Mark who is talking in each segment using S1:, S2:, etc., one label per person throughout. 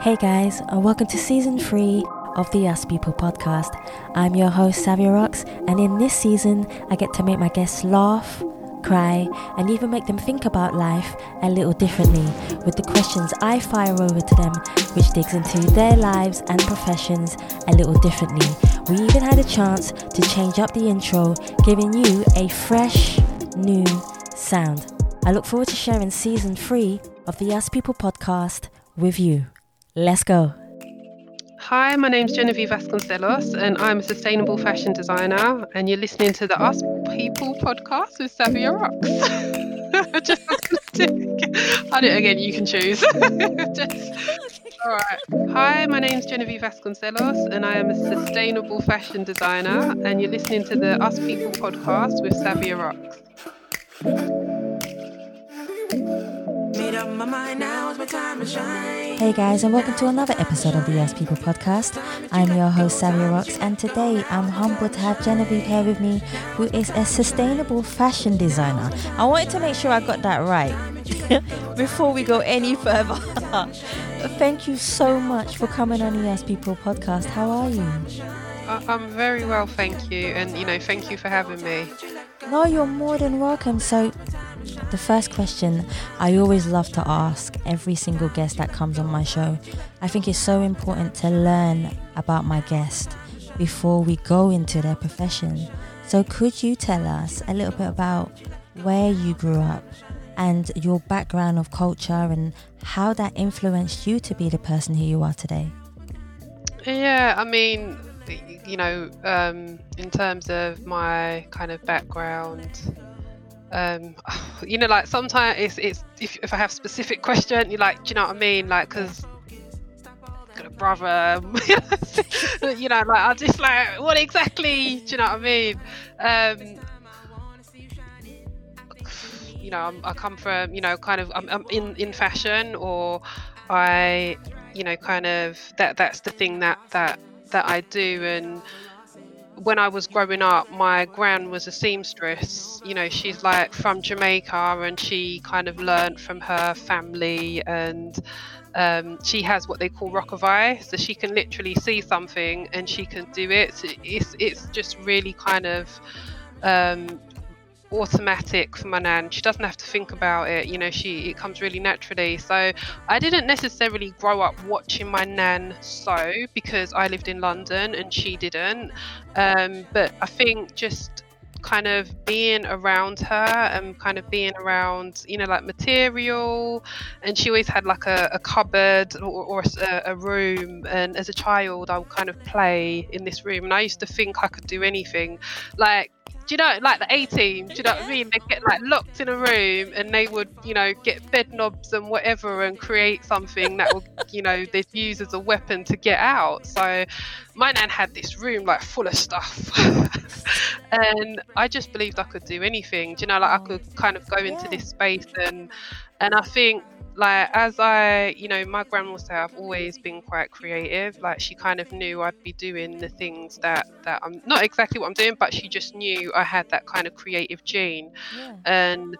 S1: Hey guys, and welcome to season three of the Us People podcast. I'm your host, Savia Rocks, and in this season, I get to make my guests laugh, cry, and even make them think about life a little differently with the questions I fire over to them, which digs into their lives and professions a little differently. We even had a chance to change up the intro, giving you a fresh, new sound. I look forward to sharing season three of the Us People podcast with you. Let's go.
S2: Hi, my name's Genieve Vasconcelos, and I'm a sustainable fashion designer. And you're listening to the Us People podcast with Savia Rocks. Just I'll do it again. You can choose. Just, all right. Hi, my name's Genieve Vasconcelos, and I am a sustainable fashion designer. And you're listening to the Us People podcast with Savia Rocks.
S1: Hey guys, and welcome to another episode of the Us People podcast. I'm your host, Savia Rocks, and today I'm humbled to have Genieve here with me, who is a sustainable fashion designer. I wanted to make sure I got that right before we go any further. Thank you so much for coming on the Us People podcast. How are you?
S2: I'm very well, thank you, and you know, thank you for having me.
S1: No, you're more than welcome. So, the first question I always love to ask every single guest that comes on my show. I think it's so important to learn about my guest before we go into their profession. So, could you tell us a little bit about where you grew up and your background of culture and how that influenced you to be the person who you are today?
S2: Yeah, I mean, you know, um, in terms of my kind of background, um you know like sometimes it's it's if, if i have specific question you're like do you know what i mean? Like because got a brother you know like i just like what exactly do you know what i mean? Um you know I'm, i come from you know kind of I'm, I'm in in fashion or i you know kind of that that's the thing that that that i do and when I was growing up, my gran was a seamstress. You know, she's like from Jamaica and she kind of learned from her family and um, she has what they call rock of eye. So she can literally see something and she can do it. So it's, it's just really kind of um, automatic for my nan. She doesn't have to think about it. You know, she it comes really naturally. So I didn't necessarily grow up watching my nan sew because I lived in London and she didn't. Um, but I think just kind of being around her and kind of being around you know like material and she always had like a, a cupboard or, or a, a, room and as a child i would kind of play in this room and i used to think i could do anything like do you know, like the A team, do you know what I mean? They get like locked in a room and they would, you know, get bed knobs and whatever and create something that would, you know, they'd use as a weapon to get out. So my nan had this room like full of stuff. and I just believed I could do anything. Do you know, like I could kind of go into this space and and I think like as I, you know, my grandma would say I've always been quite creative. Like she kind of knew I'd be doing the things that that I'm not exactly what I'm doing, but she just knew I had that kind of creative gene. Yeah. And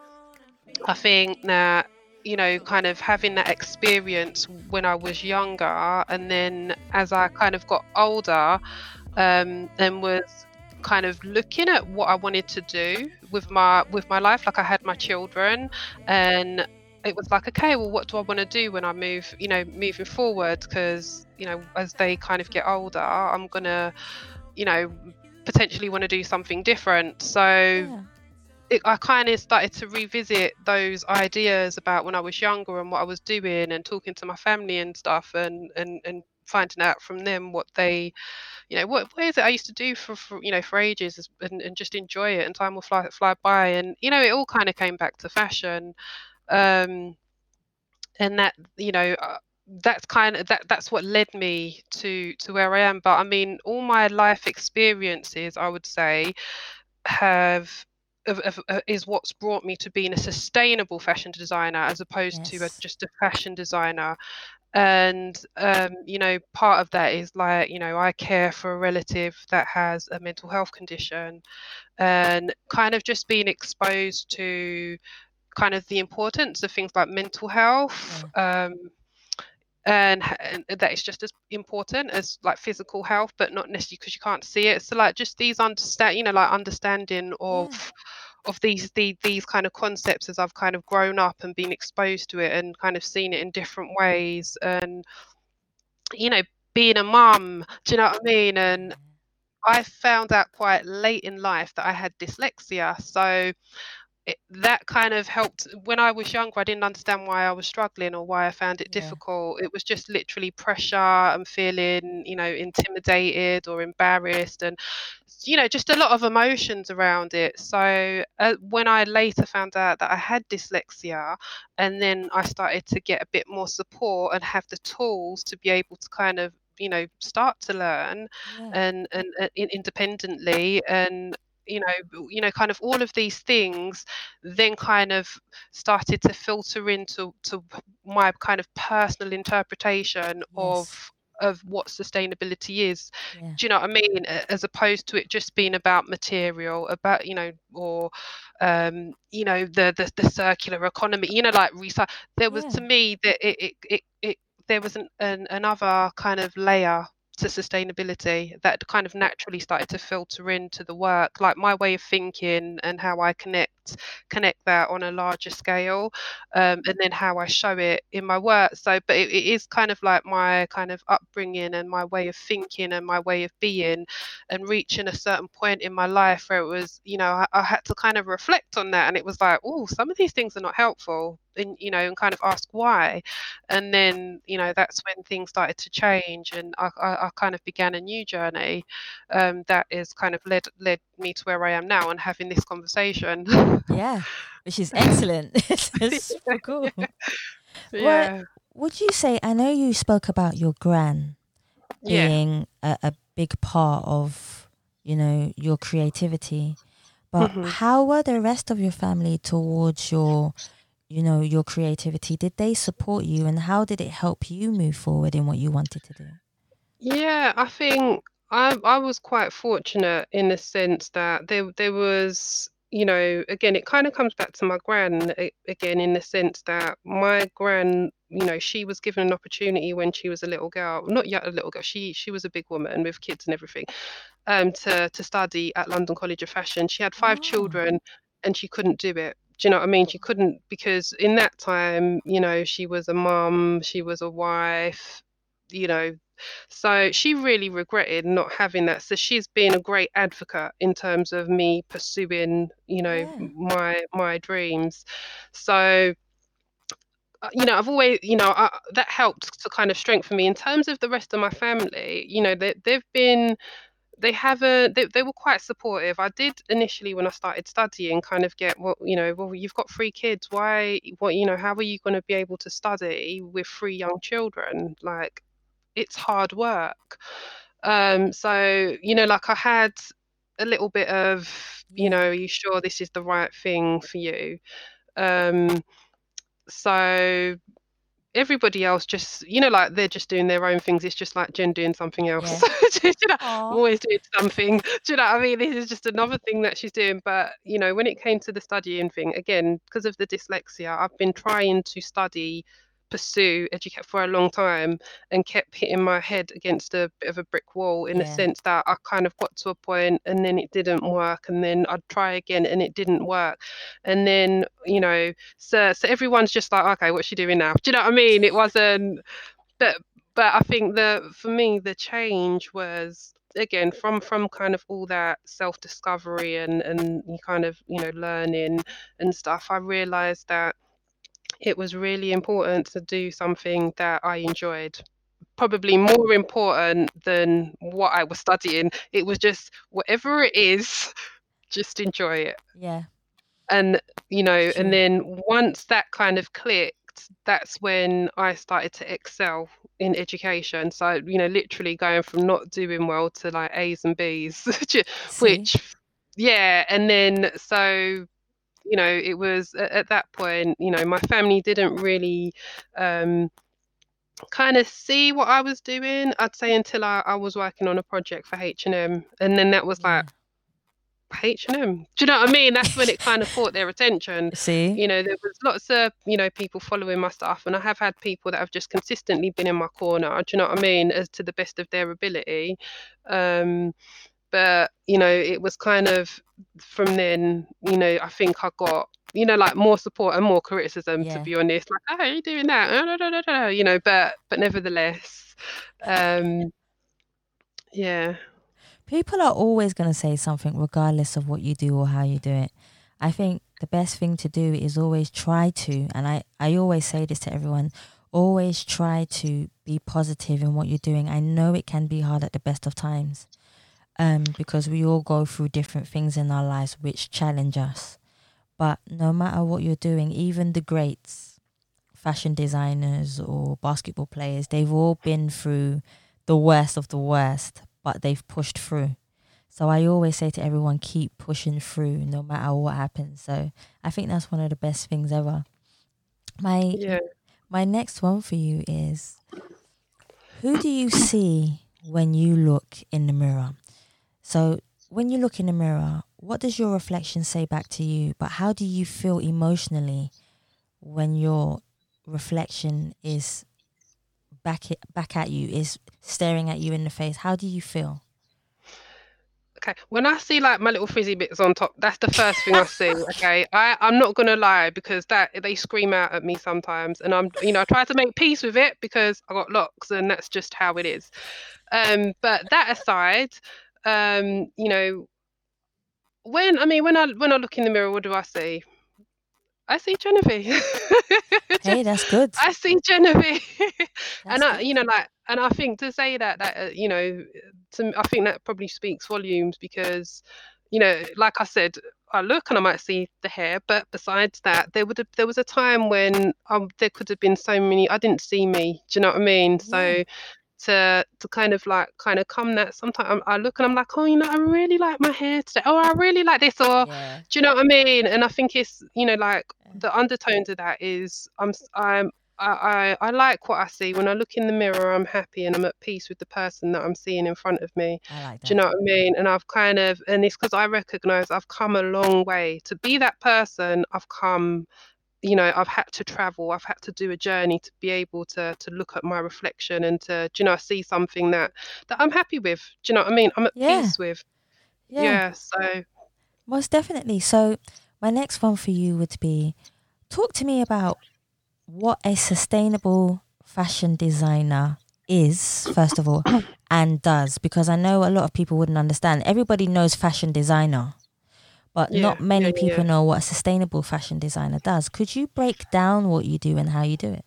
S2: I think that you know, kind of having that experience when I was younger, and then as I kind of got older, um, and was kind of looking at what I wanted to do with my with my life. Like I had my children, and it was like, okay, well, what do I want to do when I move, you know, moving forward? Because, you know, as they kind of get older, I'm going to, you know, potentially want to do something different. So yeah. it, I kind of started to revisit those ideas about when I was younger and what I was doing and talking to my family and stuff and, and, and finding out from them what they, you know, what, what is it I used to do for, for you know, for ages and, and just enjoy it and time will fly, fly by. And, you know, it all kind of came back to fashion um, and that you know uh, that's kind of that that's what led me to to where I am. But I mean, all my life experiences, I would say, have of, of, uh, is what's brought me to being a sustainable fashion designer as opposed yes. to a, just a fashion designer and um, you know part of that is like you know i care for a relative that has a mental health condition and kind of just being exposed to kind of the importance of things like mental health. Yeah. Um, and, and that is just as important as like physical health but not necessarily because you can't see it so like just these understand you know like understanding of yeah. of these, these these kind of concepts as I've kind of grown up and been exposed to it and kind of seen it in different ways and you know being a mum do you know what I mean and I found out quite late in life that I had dyslexia so it, that kind of helped when I was younger. I didn't understand why I was struggling or why I found it yeah. difficult. It was just literally pressure and feeling, you know, intimidated or embarrassed, and you know, just a lot of emotions around it. So uh, when I later found out that I had dyslexia, and then I started to get a bit more support and have the tools to be able to kind of you know start to learn yeah. and, and, and independently and you know you know kind of all of these things then kind of started to filter into to my kind of personal interpretation yes. of of what sustainability is yeah. do you know what i mean as opposed to it just being about material about you know or um you know the the, the circular economy you know like recycle there was yeah. to me that it it, it, it there was an, an another kind of layer to sustainability that kind of naturally started to filter into the work like my way of thinking and how i connect connect that on a larger scale um, and then how i show it in my work. So but it, it is kind of like my kind of upbringing and my way of thinking and my way of being and reaching a certain point in my life where it was you know I, I had to kind of reflect on that and it was like oh some of these things are not helpful and you know and kind of ask why. And then you know that's when things started to change and i, I, I kind of began a new journey um, that is kind of led led me to where i am now and having this conversation.
S1: Yeah which is excellent. It's so cool. Yeah. what would you say i know you spoke about your gran being yeah. a, a big part of you know your creativity but mm-hmm. how were the rest of your family towards your you know your creativity did they support you and how did it help you move forward in what you wanted to do?
S2: Yeah i think i i was quite fortunate in the sense that there there was you know again it kind of comes back to my gran again in the sense that my gran you know she was given an opportunity when she was a little girl not yet a little girl she she was a big woman with kids and everything um to to study at london college of fashion. She had five oh. children and she couldn't do it do you know what I mean? She couldn't because in that time, you know, she was a mum, she was a wife, you know, so she really regretted not having that. So she's been a great advocate in terms of me pursuing, you know, yeah. my my dreams. So uh, you know, I've always, you know, I, that helped to kind of strengthen me in terms of the rest of my family. You know, they, they've been they haven't they, they were quite supportive. I did initially when i started studying kind of get well you know well you've got three kids. Why what you know how are you going to be able to study with three young children? Like it's hard work. Um so you know like i had a little bit of you know are you sure this is the right thing for you? Um so everybody else just you know like they're just doing their own things. It's just like jen doing something else. Yeah. you know, always doing something. Do you know what i mean? This is just another thing that she's doing. But you know when it came to the studying thing again because of the dyslexia i've been trying to study pursue educate for a long time and kept hitting my head against a bit of a brick wall in yeah. the sense that I kind of got to a point and then it didn't work and then I'd try again and it didn't work. And then you know so so everyone's just like okay what's she doing now? Do you know what I mean? It wasn't but but I think that for me the change was again from from kind of all that self discovery and and kind of you know learning and stuff I realized that it was really important to do something that I enjoyed. Probably more important than what I was studying. It was just whatever it is, just enjoy it.
S1: Yeah.
S2: And, you know, sure. and then once that kind of clicked, that's when I started to excel in education. So, you know, literally going from not doing well to like A's and B's, which, yeah. And then so you know, it was at, at that point, you know, my family didn't really um, kind of see what I was doing. I'd say until I, I was working on a project for H and M, and then that was like, H&M. Do you know what I mean? That's when it kind of caught their attention.
S1: See?
S2: You know, there was lots of, you know, people following my stuff and I have had people that have just consistently been in my corner, do you know what I mean, as to the best of their ability. Um, but, you know, it was kind of from then, you know, I think I got you know, like more support and more criticism, yeah. to be honest. Like, oh, are you doing that? You know, but but nevertheless, um, yeah.
S1: People are always going to say something, regardless of what you do or how you do it. I think the best thing to do is always try to, and I, I always say this to everyone always try to be positive in what you're doing. I know it can be hard at the best of times um, because we all go through different things in our lives which challenge us. But no matter what you're doing, even the greats, fashion designers or basketball players, they've all been through the worst of the worst, but they've pushed through. So I always say to everyone, keep pushing through no matter what happens. So I think that's one of the best things ever. My yeah. my next one for you is who do you see when you look in the mirror? So when you look in the mirror, what does your reflection say back to you? But how do you feel emotionally when your reflection is back it, back at you, is staring at you in the face? How do you feel?
S2: Okay, when I see like my little frizzy bits on top, that's the first thing I see. Okay, I I'm not gonna lie because that they scream out at me sometimes, and I'm you know I try to make peace with it because I got locks, and that's just how it is. Um, but that aside, um, you know, when I mean when I when I look in the mirror, what do I see? I see Genieve.
S1: hey, that's good.
S2: I see Genieve, and I, you know, like, and I think to say that, that uh, you know, to, I think that probably speaks volumes because, you know, like I said, I look and I might see the hair, but besides that, there would have, there was a time when um, there could have been so many. I didn't see me. Do you know what I mean? Yeah. So to to kind of like kind of come that sometimes I look and I'm like, oh, you know, I really like my hair today. Oh, I really like this. Or yeah. do you know what I mean? And I think it's you know like the undertones of that is I'm I'm I, I, I like what I see. When I look in the mirror, I'm happy and I'm at peace with the person that I'm seeing in front of me.
S1: Like
S2: Do you know what I mean? And I've kind of, and it's because I recognize I've come a long way. To be that person, I've come you know i've had to travel i've had to do a journey to be able to to look at my reflection and to you know see something that that i'm happy with do you know what i mean? I'm at yeah. peace with. Yeah. yeah so
S1: most definitely. So my next one for you would be talk to me about what a sustainable fashion designer is first of all and does because i know a lot of people wouldn't understand. Everybody knows fashion designer but yeah, not many yeah, people yeah. know what a sustainable fashion designer does. Could you break down what you do and how you do it?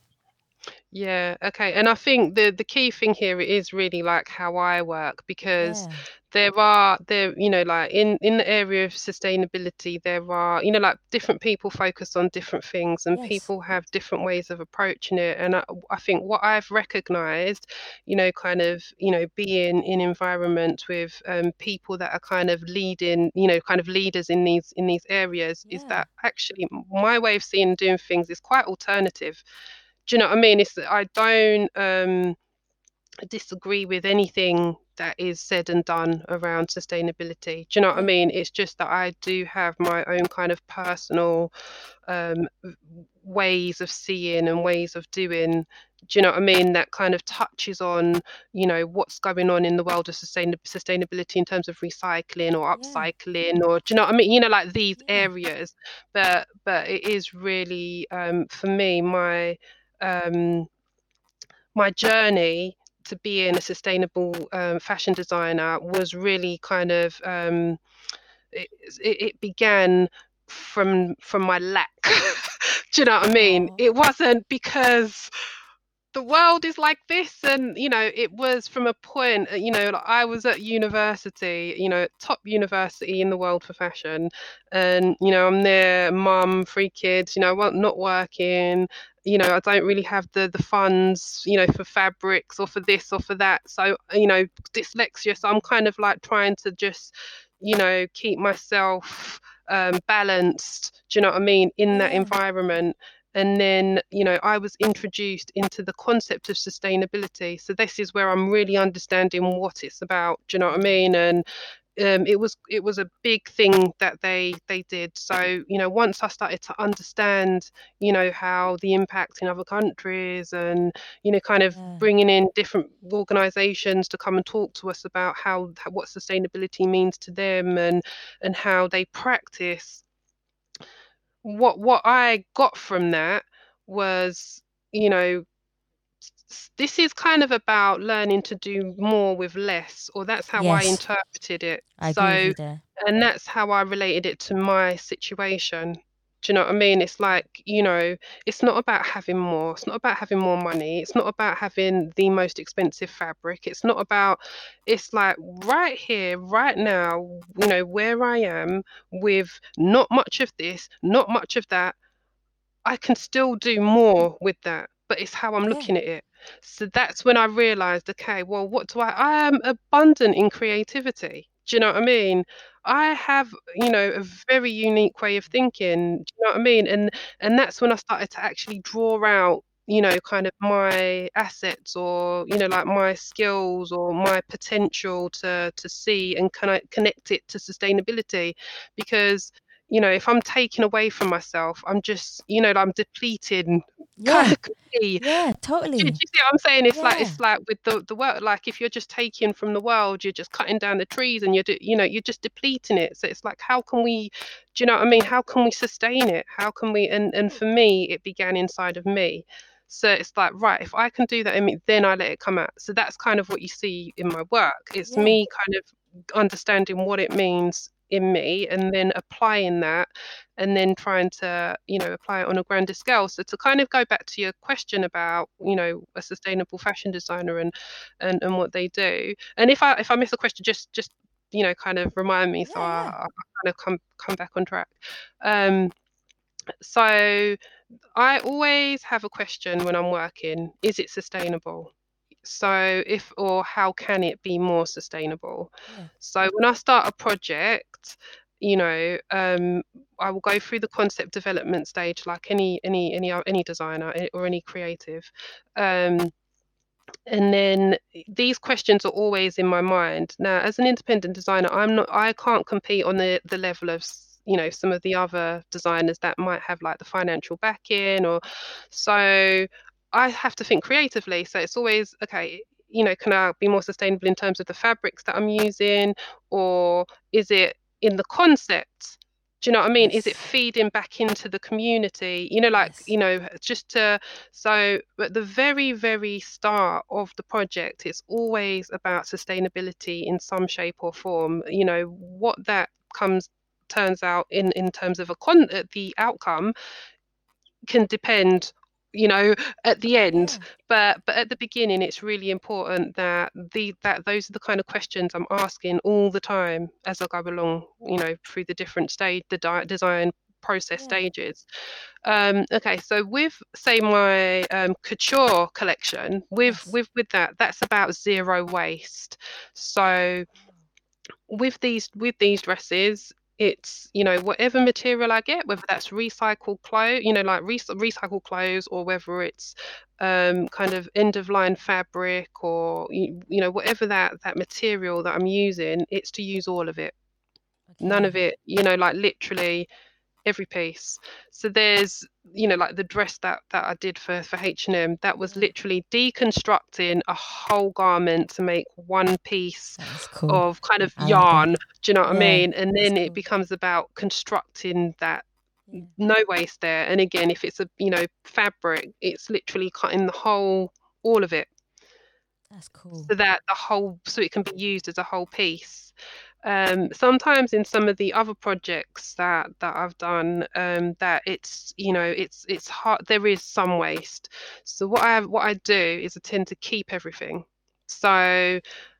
S2: Yeah, okay. And I think the the key thing here is really like how I work because yeah. there are there you know like in in the area of sustainability there are you know like different people focus on different things and yes. people have different ways of approaching it and I, I think what I've recognized you know kind of you know being in environment with um, people that are kind of leading you know kind of leaders in these in these areas yeah. is that actually my way of seeing and doing things is quite alternative do you know what I mean? It's I don't um, disagree with anything that is said and done around sustainability. Do you know what I mean? It's just that I do have my own kind of personal um, ways of seeing and ways of doing. Do you know what I mean? That kind of touches on, you know, what's going on in the world of sustain- sustainability in terms of recycling or upcycling, yeah. or do you know what I mean? You know, like these yeah. areas. But but it is really um, for me my um, my journey to being a sustainable um, fashion designer was really kind of um, it, it, began from from my lack. Do you know what I mean? It wasn't because the world is like this and you know it was from a point uh, you know like i was at university you know top university in the world for fashion and you know i'm there mum three kids you know not working you know i don't really have the the funds you know for fabrics or for this or for that so you know dyslexia so i'm kind of like trying to just you know keep myself um, balanced do you know what i mean in that environment and then you know i was introduced into the concept of sustainability so this is where i'm really understanding what it's about do you know what i mean and um, it was it was a big thing that they they did. So you know, once I started to understand, you know, how the impact in other countries, and you know, kind of
S1: Yeah.
S2: bringing in different organisations to come and talk to us about how, how what sustainability means to them, and and how they practice. What what I got from that was, you know, this is kind of about learning to do more with less, or that's how I interpreted it.
S1: I
S2: So and that's how I related it to my situation. Do you know what I mean? It's like, you know, it's not about having more. It's not about having more money. It's not about having the most expensive fabric. It's not about, it's like right here, right now, you know, where I am with not much of this, not much of that. I can still do more with that, but it's how I'm
S1: Yeah.
S2: looking at it. So that's when I realized, okay, well, what do I? I am abundant in creativity. Do you know what I mean? I have, you know, a very unique way of thinking. Do you know what I mean? And and that's when I started to actually draw out, you know, kind of my assets or, you know, like my skills or my potential to to see and connect connect it to sustainability. Because, you know, if I'm taking away from myself, I'm just, you know, I'm depleted
S1: Yeah.
S2: kind of me.
S1: Yeah, totally.
S2: do you see what I'm saying? It's like it's like with the the world. Like if you're just taking from the world, you're just cutting down the trees, and you're de- you know you're just depleting it. So it's like how can we? Do you know what I mean? How can we sustain it? How can we? And and for me, it began inside of me. So it's like right, if I can do that in me, then I let it come out. So that's kind of what you see in my work. It's
S1: Yeah.
S2: me kind of understanding what it means in me and then applying that and then trying to you know apply it on a grander scale. So to kind of go back to your question about you know a sustainable fashion designer and and, and what they do. And if i if i miss a question just just you know kind of remind me so
S1: Yeah,
S2: I. I kind of come come back on track. Um so i always have a question when i'm working is it sustainable so if or how can it be more sustainable
S1: Yeah.
S2: so when i start a project you know um, i will go through the concept development stage like any any any any designer eh, or any creative um, and then these questions are always in my mind now as an independent designer i'm not i can't compete on the the level of you know some of the other designers that might have like the financial backing or so i have to think creatively so it's always okay you know can i be more sustainable in terms of the fabrics that i'm using? Or is it in the concept do you know what i mean? Is it feeding back into the community? You know like
S1: Yes.
S2: you know just to so at the very, very start of the project, it's always about sustainability in some shape or form. You know, what that comes turns out in in terms of a con uh, the outcome can depend you know at the end
S1: Yeah.
S2: but but at the beginning it's really important that the that those are the kind of questions i'm asking all the time as i go along you know through the different stage the di- design process
S1: Yeah.
S2: stages um okay so with say my um couture collection with
S1: Yes.
S2: with with that that's about zero waste so with these with these dresses it's you know whatever material i get whether that's recycled clothes you know like re- recycled clothes or whether it's um kind of end of line fabric or you, you know whatever that that material that i'm using it's to use all of it. None of it you know like literally every piece. So there's you know like the dress that that i did for for h&m that was literally deconstructing a whole garment to make one piece
S1: cool.
S2: of kind of yarn. Do you know what i mean? And then it becomes about constructing that
S1: Yeah.
S2: no waste there. And again if it's a you know fabric it's literally cutting the whole all of it.
S1: That's cool.
S2: so that the whole so it can be used as a whole piece um sometimes in some of the other projects that that i've done um that it's you know it's it's hard there is some waste. So what i what i do is i tend to keep everything. So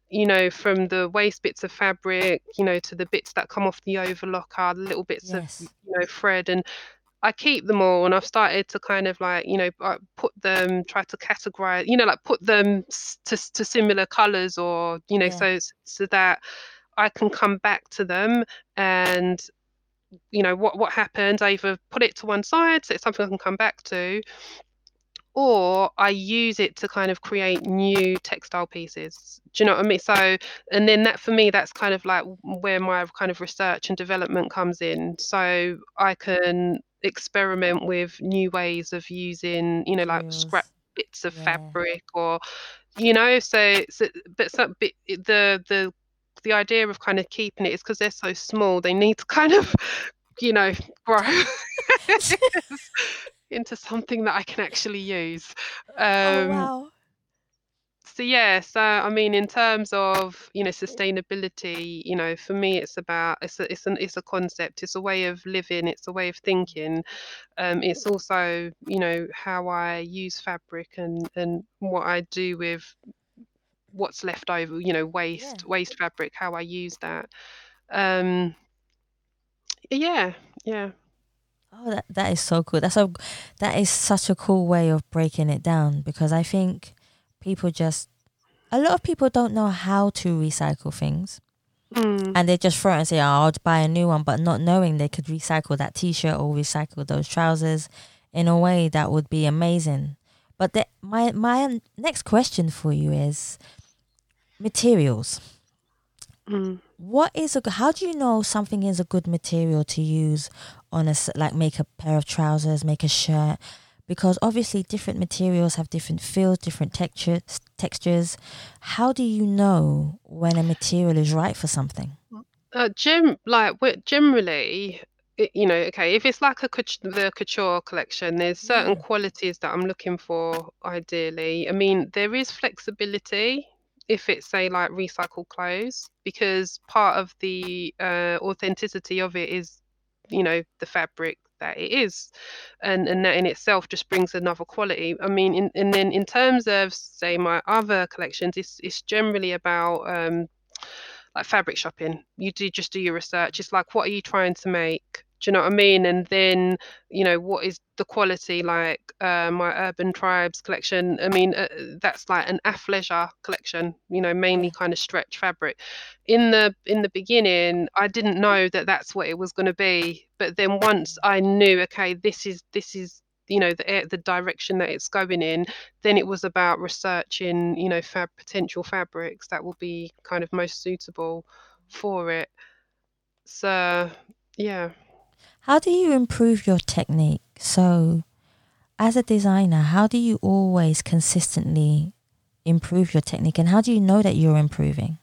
S2: you know from the waste bits of fabric you know to the bits that come off the overlocker the little bits of you know thread and I keep them all, and I've started to kind of like you know uh, put them, try to categorize, you know, like put them to to similar colors, or you know,
S1: Yeah.
S2: so so that I can come back to them and you know what what happened. I either put it to one side, so it's something I can come back to, or I use it to kind of create new textile pieces. Do you know what I mean? So, and then that for me, that's kind of like where my kind of research and development comes in. So I can experiment with new ways of using, you know, like scrap bits of yeah. fabric or, you know, so, so but some bit the the the idea of kind of keeping it is because they're so small, they need to kind of, you know, grow. into something that I can actually use.
S1: Oh, um, oh, wow.
S2: So yeah, so I mean, in terms of you know sustainability, you know, for me, it's about it's a it's an it's a concept, it's a way of living, it's a way of thinking. Um, it's also you know how I use fabric and and what I do with what's left over, you know, waste yeah. waste fabric, how I use that. Um, yeah, yeah.
S1: Oh, that, that is so cool. That's a that is such a cool way of breaking it down because I think people just a lot of people don't know how to recycle things.
S2: Mm.
S1: And they just throw it and say, oh, I'll buy a new one, but not knowing they could recycle that t shirt or recycle those trousers in a way that would be amazing. But the, my, my next question for you is materials.
S2: Mm.
S1: What is a how do you know something is a good material to use on a like make a pair of trousers, make a shirt? Because obviously different materials have different feels, different textures. Textures. How do you know when a material is right for something?
S2: Uh, gem like generally, you know, okay, if it's like a the couture collection, there's certain yeah. qualities that I'm looking for. Ideally, I mean, there is flexibility if it's say like recycled clothes because part of the uh, authenticity of it is you know the fabric that it is and and that in itself just brings another quality. I mean in, and then in terms of say my other collections it's, it's generally about um like fabric shopping. You do just do your research. It's like what are you trying to make do you know what I mean? And then, you know, what is the quality like uh, my Urban Tribes collection? I mean, uh, that's like an athleisure collection, you know, mainly kind of stretch fabric. In the in the beginning, I didn't know that that's what it was going to be, but then once I knew, okay, this is this is you know the the direction that it's going in then it was about researching you know fab potential fabrics that will be kind of most suitable for it so yeah
S1: how do you improve your technique? So, as a designer, how do you always consistently improve your technique and how do you know that you're improving?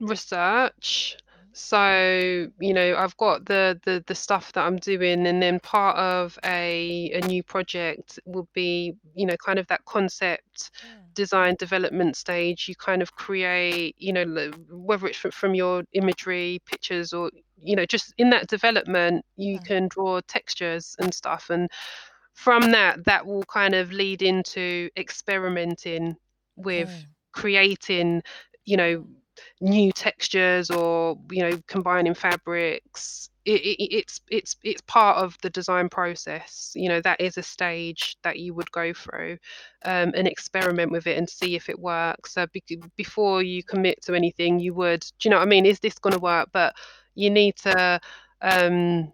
S2: Research. So, you know, I've got the, the the stuff that I'm doing and then part of a a new project will be, you know, kind of that concept design development stage. You kind of create, you know, whether it's from your imagery, pictures or you know just in that development you can draw textures and stuff and from that that will kind of lead into experimenting with creating you know new textures or you know combining fabrics. It, it, it's it's it's part of the design process you know that is a stage that you would go through um, and experiment with it and see if it works. So be- before you commit to anything you would do you know what i mean? Is this going to work? But you need to um,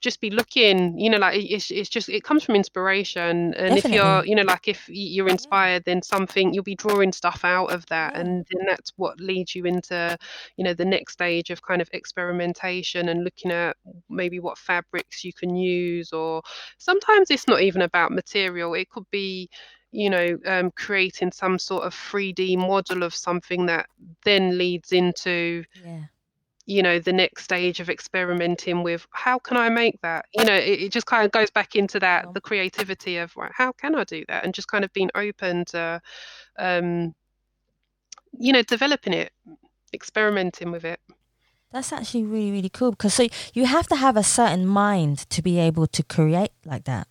S2: just be looking you know like it's, it's just it comes from inspiration. And Definitely. if you're you know like if you're inspired then something you'll be drawing stuff out of that. And then that's what leads you into you know the next stage of kind of experimentation and looking at maybe what fabrics you can use. Or sometimes it's not even about material. It could be you know um, creating some sort of 3d model of something that then leads into
S1: yeah
S2: you know the next stage of experimenting with how can i make that? You know it, it just kind of goes back into that the creativity of right, how can i do that? and just kind of being open to um you know developing it experimenting with it.
S1: That's actually really really cool because so you have to have a certain mind to be able to create like that.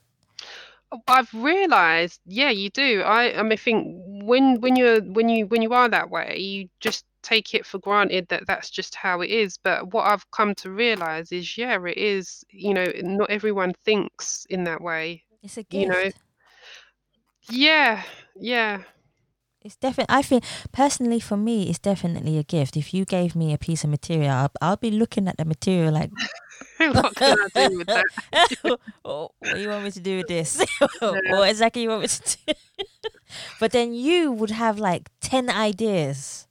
S2: I've realized, yeah, you do. I, I mean, I think when when you're when you when you are that way, you just take it for granted that that's just how it is. But what I've come to realize is, yeah, it is. You know, not everyone thinks in that way.
S1: It's a gift.
S2: You know. Yeah, yeah.
S1: It's definitely. I feel personally for me, it's definitely a gift. If you gave me a piece of material, I'll, I'll be looking at the material like,
S2: what can I do with that?
S1: Oh, what do you want me to do with this? what exactly you want me to do? but then you would have like 10 ideas.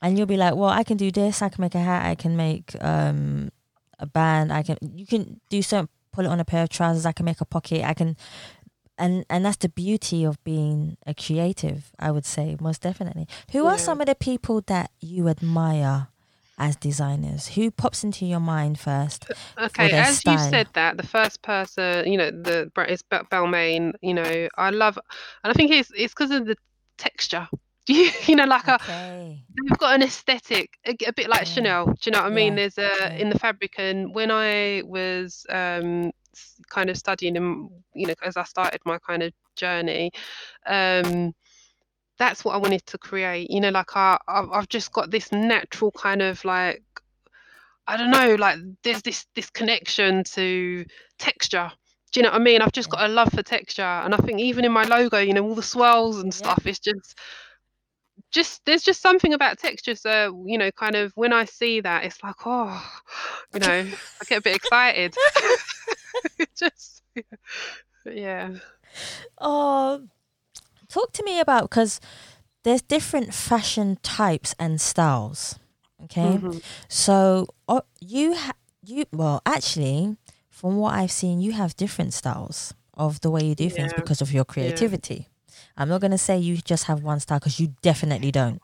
S1: And you'll be like, well, I can do this. I can make a hat. I can make um, a band. I can, you can do something, pull it on a pair of trousers. I can make a pocket. I can, and and that's the beauty of being a creative. I would say most definitely. Who yeah. are some of the people that you admire as designers? Who pops into your mind first?
S2: Okay, as style? you said that, the first person, you know, the is Balmain. You know, I love, and I think it's it's because of the texture. You, you know, like okay. a, they've got an aesthetic, a, a bit like Chanel. Do you know what I mean? Yeah. There's a in the fabric, and when I was um, kind of studying, and you know, as I started my kind of journey, um, that's what I wanted to create. You know, like I, I've just got this natural kind of like, I don't know, like there's this this connection to texture. Do you know what I mean? I've just got a love for texture, and I think even in my logo, you know, all the swirls and stuff, yeah. it's just just there's just something about texture so you know kind of when i see that it's like oh you know i get a bit excited just yeah
S1: oh talk to me about because there's different fashion types and styles. Okay, mm-hmm. so uh, you ha- you well actually, from what I've seen, you have different styles of the way you do yeah. things because of your creativity. Yeah. I'm not gonna say you just have one style because you definitely don't.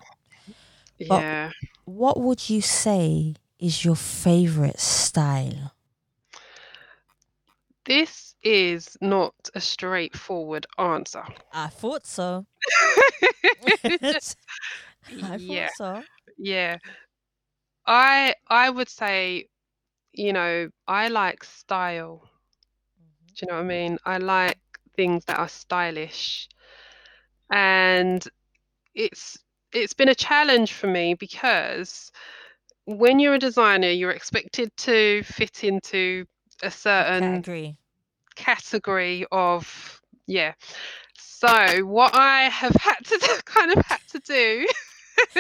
S2: But yeah.
S1: What would you say is your favorite style?
S2: This is not a straightforward answer.
S1: I thought so. I yeah. so.
S2: Yeah. I I would say, you know, I like style. Mm-hmm. Do you know what I mean? I like things that are stylish. And it's it's been a challenge for me because when you're a designer, you're expected to fit into a certain category of yeah. So what I have had to kind of had to do,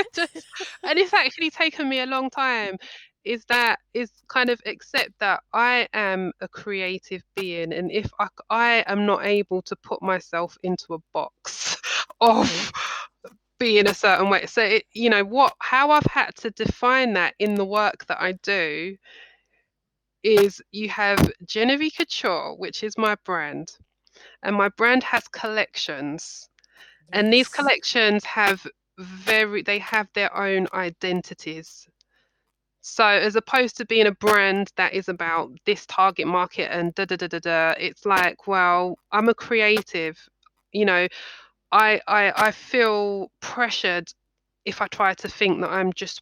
S2: just, and it's actually taken me a long time, is that is kind of accept that I am a creative being, and if I, I am not able to put myself into a box of mm-hmm. being a certain way, so it, you know what, how I've had to define that in the work that I do is you have Genieve Couture, which is my brand, and my brand has collections, yes. and these collections have very they have their own identities. So as opposed to being a brand that is about this target market and da da da da da, it's like, well, I'm a creative, you know, I I I feel pressured if I try to think that I'm just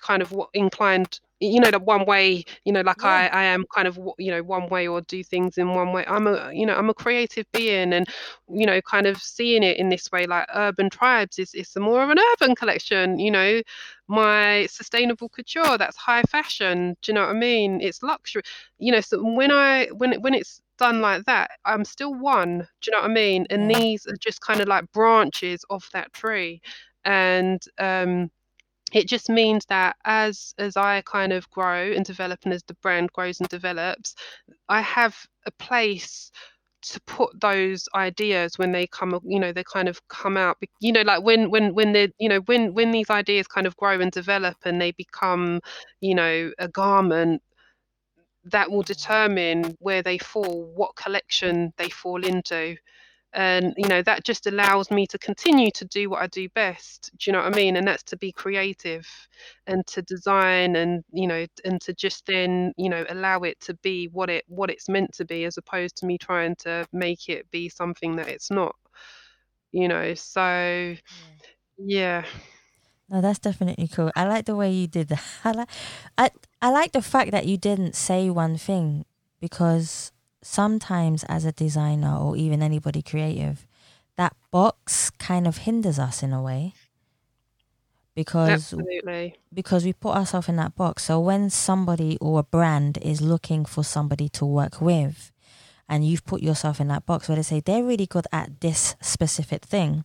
S2: kind of inclined you know the one way you know like yeah. I, I am kind of you know one way or do things in one way. I'm a you know i'm a creative being and you know kind of seeing it in this way like urban tribes is is more of an urban collection you know. My sustainable couture that's high fashion do you know what i mean? It's luxury you know so when i when when it's done like that i'm still one do you know what i mean? And these are just kind of like branches of that tree. And um it just means that as as i kind of grow and develop and as the brand grows and develops i have a place to put those ideas when they come you know they kind of come out you know like when when when they you know when when these ideas kind of grow and develop and they become you know a garment that will determine where they fall what collection they fall into. And you know that just allows me to continue to do what i do best. Do you know what i mean? And that's to be creative and to design and you know and to just then you know allow it to be what it what it's meant to be as opposed to me trying to make it be something that it's not you know? So yeah
S1: no that's definitely cool i like the way you did that i like i, I like the fact that you didn't say one thing because sometimes as a designer or even anybody creative, that box kind of hinders us in a way because
S2: Absolutely.
S1: because we put ourselves in that box. So when somebody or a brand is looking for somebody to work with, and you've put yourself in that box where they say they're really good at this specific thing,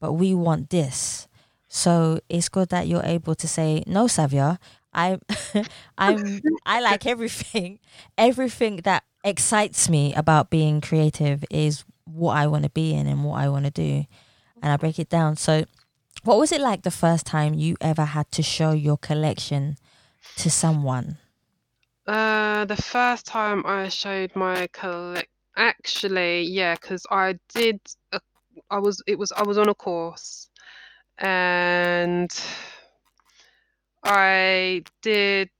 S1: but we want this. So it's good that you're able to say, no, Savia, I'm I'm I like everything. Everything that excites me about being creative is what I want to be in and what I want to do. And I break it down. So what was it like the first time you ever had to show your collection to someone?
S2: Uh, the first time I showed my collect, actually, yeah, because I did. A, I was. It was. I was on a course, and I did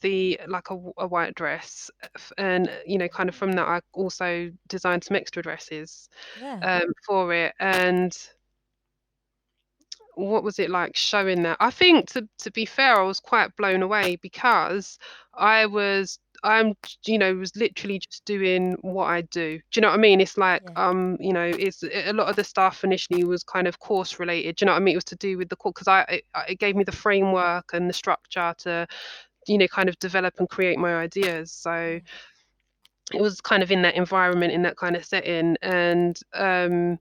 S2: the like a, a white dress, and you know, kind of from that, I also designed some extra dresses
S1: Yeah.
S2: um, for it, and what was it like showing that? I think to to be fair, I was quite blown away because I was I'm you know was literally just doing what I do. Do you know what I mean? It's like
S1: Yeah.
S2: um you know it's a lot of the stuff initially was kind of course related. Do you know what I mean? It was to do with the course because I it, it gave me the framework and the structure to you know kind of develop and create my ideas. So it was kind of in that environment in that kind of setting and um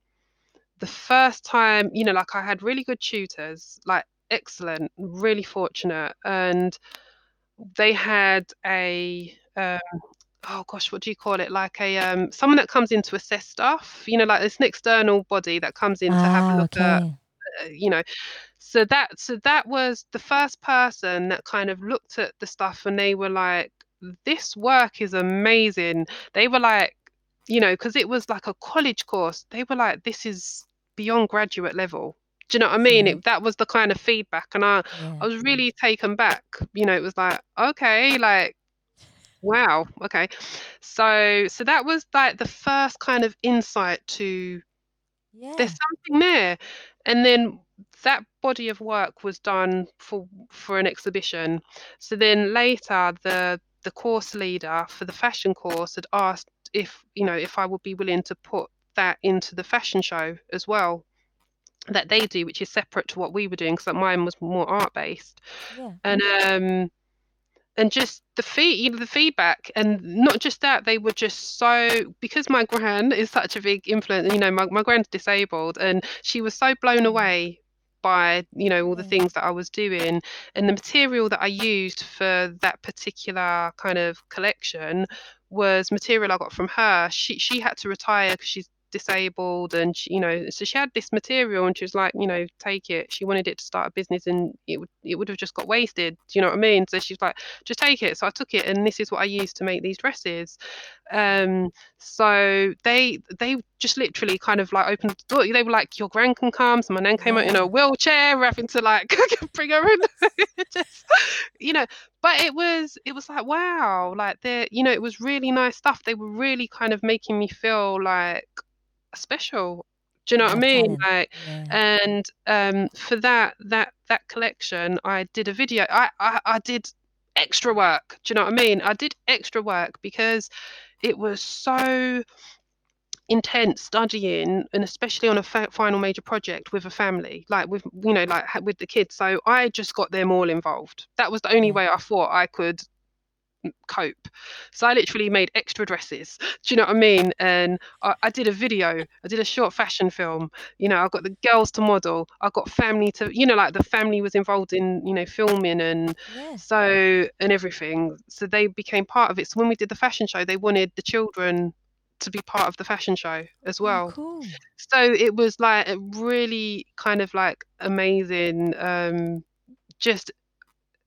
S2: the first time, you know, like I had really good tutors, like excellent, really fortunate, and they had a um, oh gosh, what do you call it? Like a um, someone that comes in to assess stuff, you know, like it's an external body that comes in to have a
S1: Ah,
S2: look at,
S1: okay.
S2: uh, you know. So that so that was the first person that kind of looked at the stuff and they were like, this work is amazing. They were like, you know, because it was like a college course. They were like, this is beyond graduate level. Do you know what I mean?
S1: Yeah.
S2: It, that was the kind of feedback, and I
S1: Yeah.
S2: I was really taken back. You know, it was like, okay, like wow, okay. So so that was like the first kind of insight to
S1: Yeah.
S2: there's something there. And then that body of work was done for for an exhibition. So then later the the course leader for the fashion course had asked if, you know, if I would be willing to put that into the fashion show as well that they do, which is separate to what we were doing, because mine was more art based.
S1: Yeah.
S2: And um and just the feed, you know, the feedback, and not just that, they were just so because my gran is such a big influence. You know, my my gran's disabled, and she was so blown
S1: Mm.
S2: away by you know all the things that I was doing, and the material that I used for that particular kind of collection was material I got from her. She she had to retire because she's disabled and she, you know so she had this material and she was like you know take it. She wanted it to start a business and it would it would have just got wasted. Do you know what i mean? So she's like just take it. So i took it and this is what i used to make these dresses. Um so they they just literally kind of like opened the door. They were like your grand can come. So my nan came out in a wheelchair having to like bring her in. Just you know but it was it was like wow. Like they you know it was really nice stuff. They were really kind of making me feel like special. Do you know what i mean? Like
S1: Yeah.
S2: and um for that that that collection i did a video. I, I i did extra work. Do you know what i mean? I did extra work because it was so intense studying and especially on a fa- final major project with a family like with you know like with the kids. So i just got them all involved. That was the only way i thought i could cope. So i literally made extra dresses. Do you know what i mean? And I, I did a video i did a short fashion film. You know i got the girls to model. I got family to you know like the family was involved in you know filming and so and everything. So they became part of it. So when we did the fashion show they wanted the children to be part of the fashion show as
S1: Oh,
S2: well.
S1: cool.
S2: so it was like a really kind of like amazing um just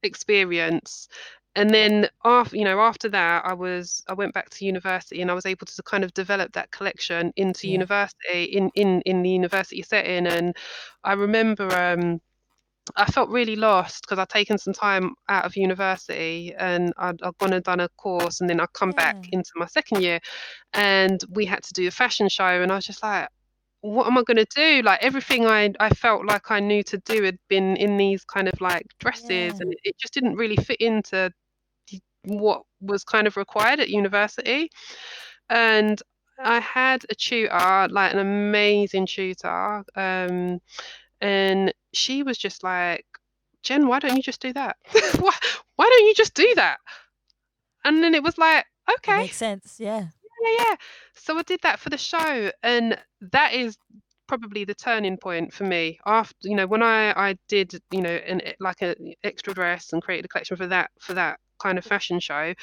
S2: experience and then after you know after that i was i went back to university and i was able to kind of develop that collection into
S1: Yeah.
S2: university in in in the university setting and i remember um I felt really lost because I'd taken some time out of university and I'd, I'd gone and done a course and then I'd come back into my second year and we had to do a fashion show and I was just like, what am I going to do? Like everything I, I felt like I knew to do had been in these kind of like dresses
S1: Yeah.
S2: and it, just didn't really fit into what was kind of required at university. And I had a tutor, like an amazing tutor, um, and she was just like, Jen, why don't you just do that? why, why don't you just do that? And then it was like,
S1: It
S2: okay,
S1: makes sense. Yeah.
S2: yeah, yeah. So I did that for the show, and that is probably the turning point for me after you know when i i did you know an like a extra dress and created a collection for that for that kind of fashion show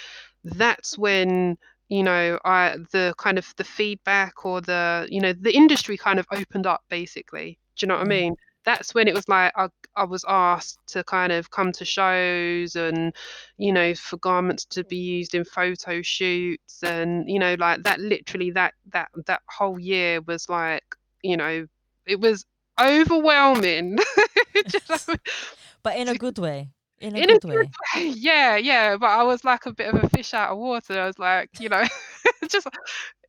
S2: that's when you know i the kind of the feedback or the you know the industry kind of opened up basically do you know what i
S1: Mm.
S2: mean that's when it was like I, I was asked to kind of come to shows and you know for garments to be used in photo shoots and you know like that literally that that that whole year was like you know it was overwhelming Just-
S1: but in a good way. In a
S2: in a
S1: good way.
S2: way, yeah, yeah. But I was like a bit of a fish out of water. I was like, you know, just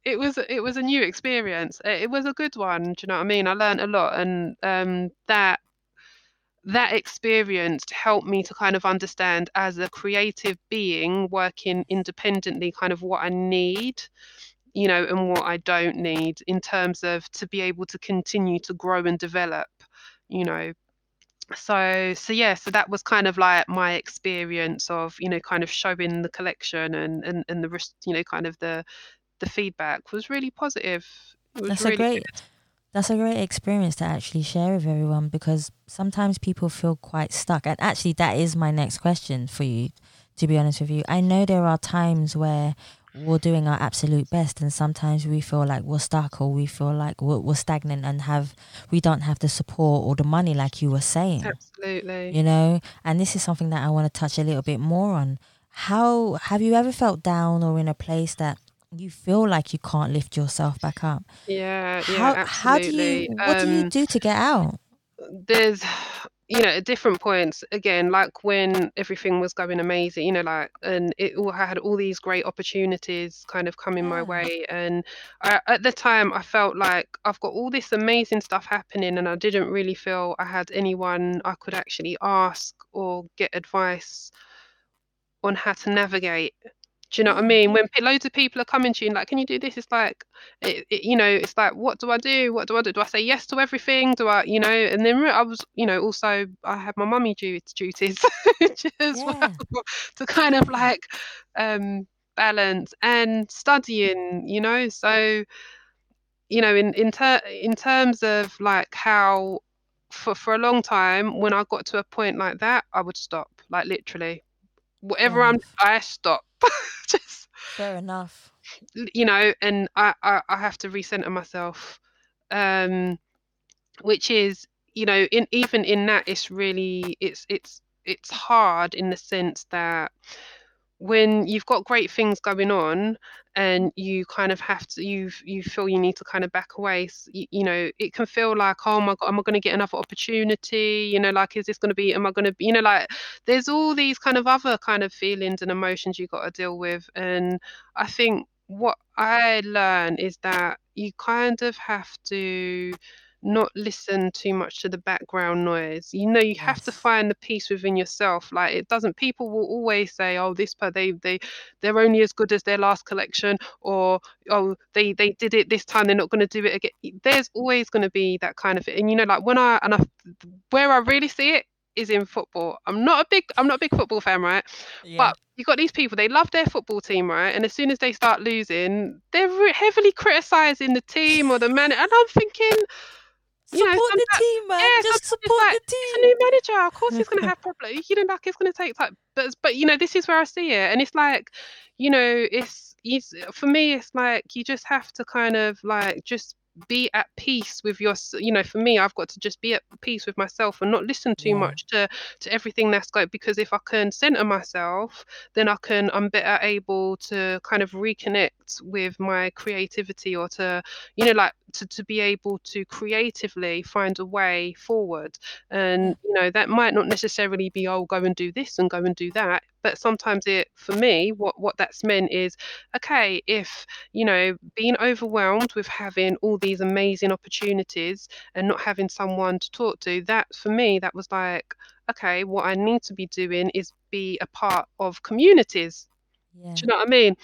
S2: it was it was a new experience. It, it was a good one. Do you know what I mean? I learned a lot, and um, that that experience helped me to kind of understand as a creative being working independently, kind of what I need. You know, and what I don't need in terms of to be able to continue to grow and develop, you know, so so yeah so that was kind of like my experience of you know kind of showing the collection and and, and the you know kind of the the feedback was really positive was
S1: That's
S2: really
S1: a great
S2: good.
S1: that's a great experience to actually share with everyone because sometimes people feel quite stuck. And actually that is my next question for you, to be honest with you. I know there are times where we're doing our absolute best and sometimes we feel like we're stuck or we feel like we're, we're stagnant and have we don't have the support or the money like you were saying.
S2: Absolutely.
S1: You know? And this is something that i want to touch a little bit more on. How have you ever felt down or in a place that you feel like you can't lift yourself back up?
S2: Yeah yeah
S1: how
S2: absolutely
S1: how do you what do you
S2: Um,
S1: do to get out?
S2: there's you know at different points again like when everything was going amazing you know like and it all I had all these great opportunities kind of coming my way and I, at the time i felt like i've got all this amazing stuff happening and i didn't really feel i had anyone i could actually ask or get advice on how to navigate do you know what I mean? When loads of people are coming to you and like, can you do this? It's like, it, it, you know, it's like, what do I do? What do I do? Do I say yes to everything? Do I, you know? And then I was, you know, also I had my mummy du- duties as well to kind of like um, balance and studying, you know. So, you know, in in ter- in terms of like how for for a long time when I got to a point like that, I would stop, like literally, whatever
S1: Fair
S2: I'm. I stop. Just
S1: fair enough
S2: you know and I, I i have to recenter myself um which is you know in even in that it's really it's it's it's hard in the sense that when you've got great things going on and you kind of have to you you feel you need to kind of back away you, you know it can feel like oh my god am i going to get another opportunity? You know like is this going to be am i going to be you know like there's all these kind of other kind of feelings and emotions you got to deal with and i think what i learn is that you kind of have to not listen too much to the background noise. You know you have to find the peace within yourself like it doesn't people will always say oh this per they they they're only as good as their last collection or oh they they did it this time they're not going to do it again there's always going to be that kind of and you know like when i and i where i really see it is in football. I'm not a big i'm not a big football fan right?
S1: Yeah.
S2: But you got these people they love their football team right? And as soon as they start losing they're re- heavily criticizing the team or the man and i'm thinking you know,
S1: support the
S2: sometimes-
S1: team man
S2: yeah,
S1: just support
S2: like,
S1: the
S2: it's a
S1: team
S2: new manager. Of course, he's going to have problems. You know, like it's going to take time. But but you know, this is where I see it, and it's like, you know, it's it's for me. It's like you just have to kind of like just be at peace with your. You know, for me, I've got to just be at peace with myself and not listen too
S1: Yeah.
S2: much to to everything that's going. Because if I can center myself, then I can. I'm better able to kind of reconnect with my creativity or to you know like to, to be able to creatively find a way forward. And you know that might not necessarily be oh go and do this and go and do that but sometimes it for me what what that's meant is okay if you know being overwhelmed with having all these amazing opportunities and not having someone to talk to that for me that was like okay what i need to be doing is be a part of communities.
S1: Yeah.
S2: do you know what I mean?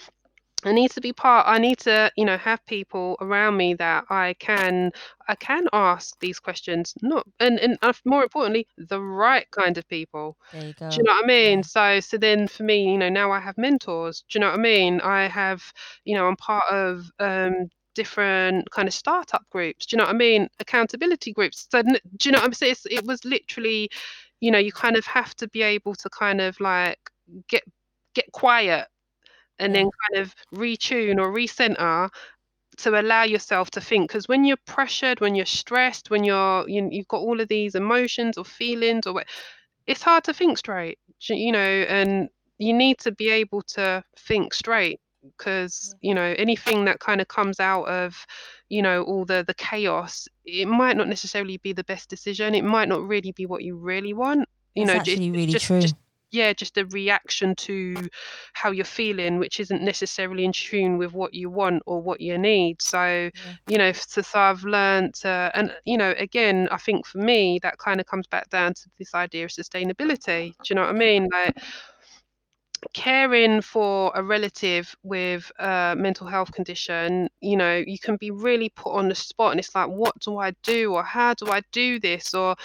S2: I need to be part. I need to, you know, have people around me that I can, I can ask these questions. Not and and uh, more importantly, the right kind of people.
S1: there you go
S2: Do you know what I mean?
S1: yeah.
S2: So so then for me, you know, now I have mentors. Do you know what I mean? I have, you know, I'm part of um different kind of startup groups. Do you know what I mean? Accountability groups. So do you know what I'm saying? It's, it was literally, you know, you kind of have to be able to kind of like get get quiet and then kind of retune or recenter to allow yourself to think. Because when you're pressured when you're stressed when you're you, you've got all of these emotions or feelings or what it's hard to think straight you know and you need to be able to think straight because mm-hmm. you know anything that kind of comes out of you know all the the chaos it might not necessarily be the best decision. It might not really be what you really want. You
S1: That's
S2: know
S1: actually
S2: it-
S1: really
S2: just,
S1: true.
S2: just yeah just a reaction to how you're feeling which isn't necessarily in tune with what you want or what you need. So you know so, so i've learned uh, and you know again i think for me that kind of comes back down to this idea of sustainability. Do you know what i mean? Like caring for a relative with a mental health condition, you know, you can be really put on the spot and it's like, what do I do? Or how do I do this? Or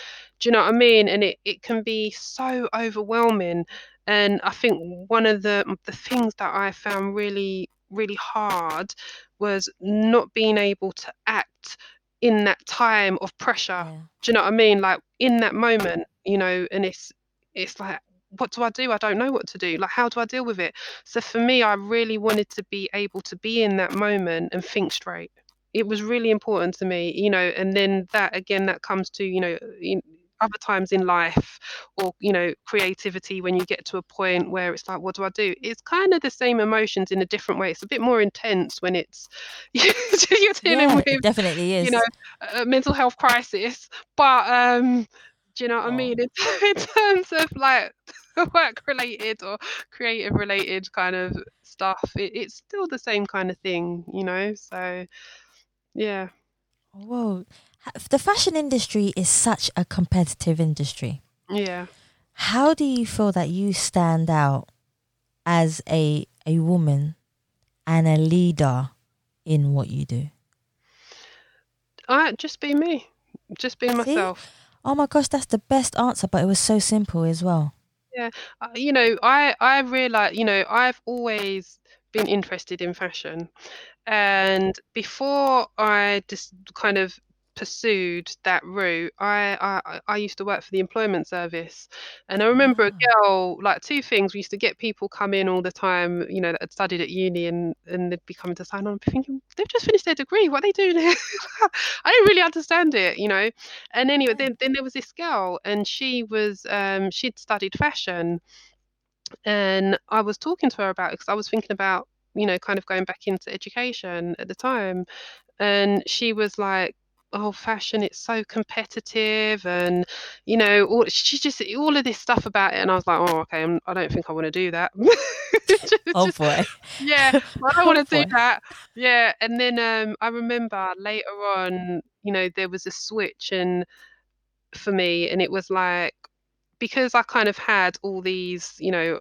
S2: do you know what I mean? And it, it can be so overwhelming. And I think one of the the things that I found really, really hard was not being able to act in that time of pressure.
S1: Yeah.
S2: Do you know what I mean? Like in that moment, you know, and it's it's like what do I do? I don't know what to do. Like, how do I deal with it? So for me, I really wanted to be able to be in that moment and think straight. It was really important to me, you know, and then that again, that comes to, you know, in other times in life or, you know, creativity when you get to a point where it's like, what do I do? It's kind of the same emotions in a different way. It's a bit more intense when it's you're dealing
S1: Yeah,
S2: with
S1: it definitely is.
S2: you know a mental health crisis but um do you know what
S1: Oh.
S2: i mean in, in terms of like work related or creative related kind of stuff it, it's still the same kind of thing you know so yeah
S1: Whoa. The fashion industry is such a competitive industry.
S2: yeah
S1: How do you feel that you stand out as a a woman and a leader in what you do?
S2: i just be me just being
S1: See?
S2: myself
S1: Oh my gosh, that's the best answer, but it was so simple as well.
S2: uh, you know i i realize you know i've always been interested in fashion and before i just kind of pursued that route I, I i used to work for the employment service and i remember a
S1: Ah.
S2: girl like two things we used to get people come in all the time you know that had studied at uni and and they'd be coming to sign on and be thinking they've just finished their degree what are they doing here i didn't really understand it you know and anyway then, then there was this girl and she was um she'd studied fashion and I was talking to her about it because I was thinking about, you know, kind of going back into education at the time. And she was like, Oh, fashion, it's so competitive, and you know, all she just all of this stuff about it. And I was like, Oh, okay, I'm, I don't think I want to do that. Just-
S1: Oh boy.
S2: yeah, I don't
S1: Oh,
S2: want to do that. Yeah, and then um, I remember later on, you know, there was a switch, and for me, and it was like because I kind of had all these, you know,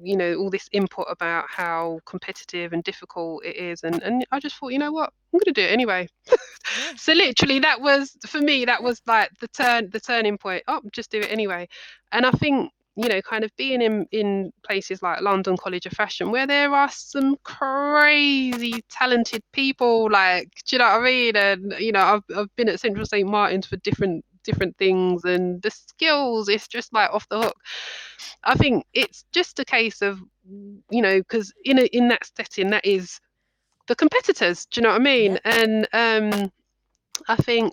S2: you know, all this input about how competitive and difficult it is, and and I just thought, you know what, I'm going to do it anyway.
S1: Yeah.
S2: so literally, that was for me, that was like the turn, the turning point. Oh, just do it anyway. And I think you know, kind of being in in places like London College of Fashion, where there are some crazy talented people, like, do you know what I mean? And you know, I've I've been at Central St Martin's for different different things, and the skills, it's just like off the hook. I think it's just a case of, you know, because in a, in that setting, that is the competitors. Do you know what I mean? And um, I think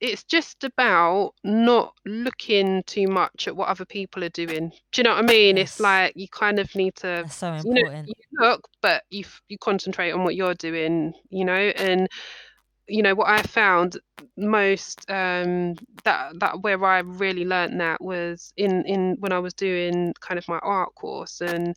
S2: it's just about not looking too much at what other people are doing. Do you know what I mean?
S1: Yes.
S2: It's like you kind of need to
S1: That's so
S2: you know
S1: important.
S2: you look but you you concentrate on what you're doing you know and you know what i found most um that that where i really learned that was in in when i was doing kind of my art course and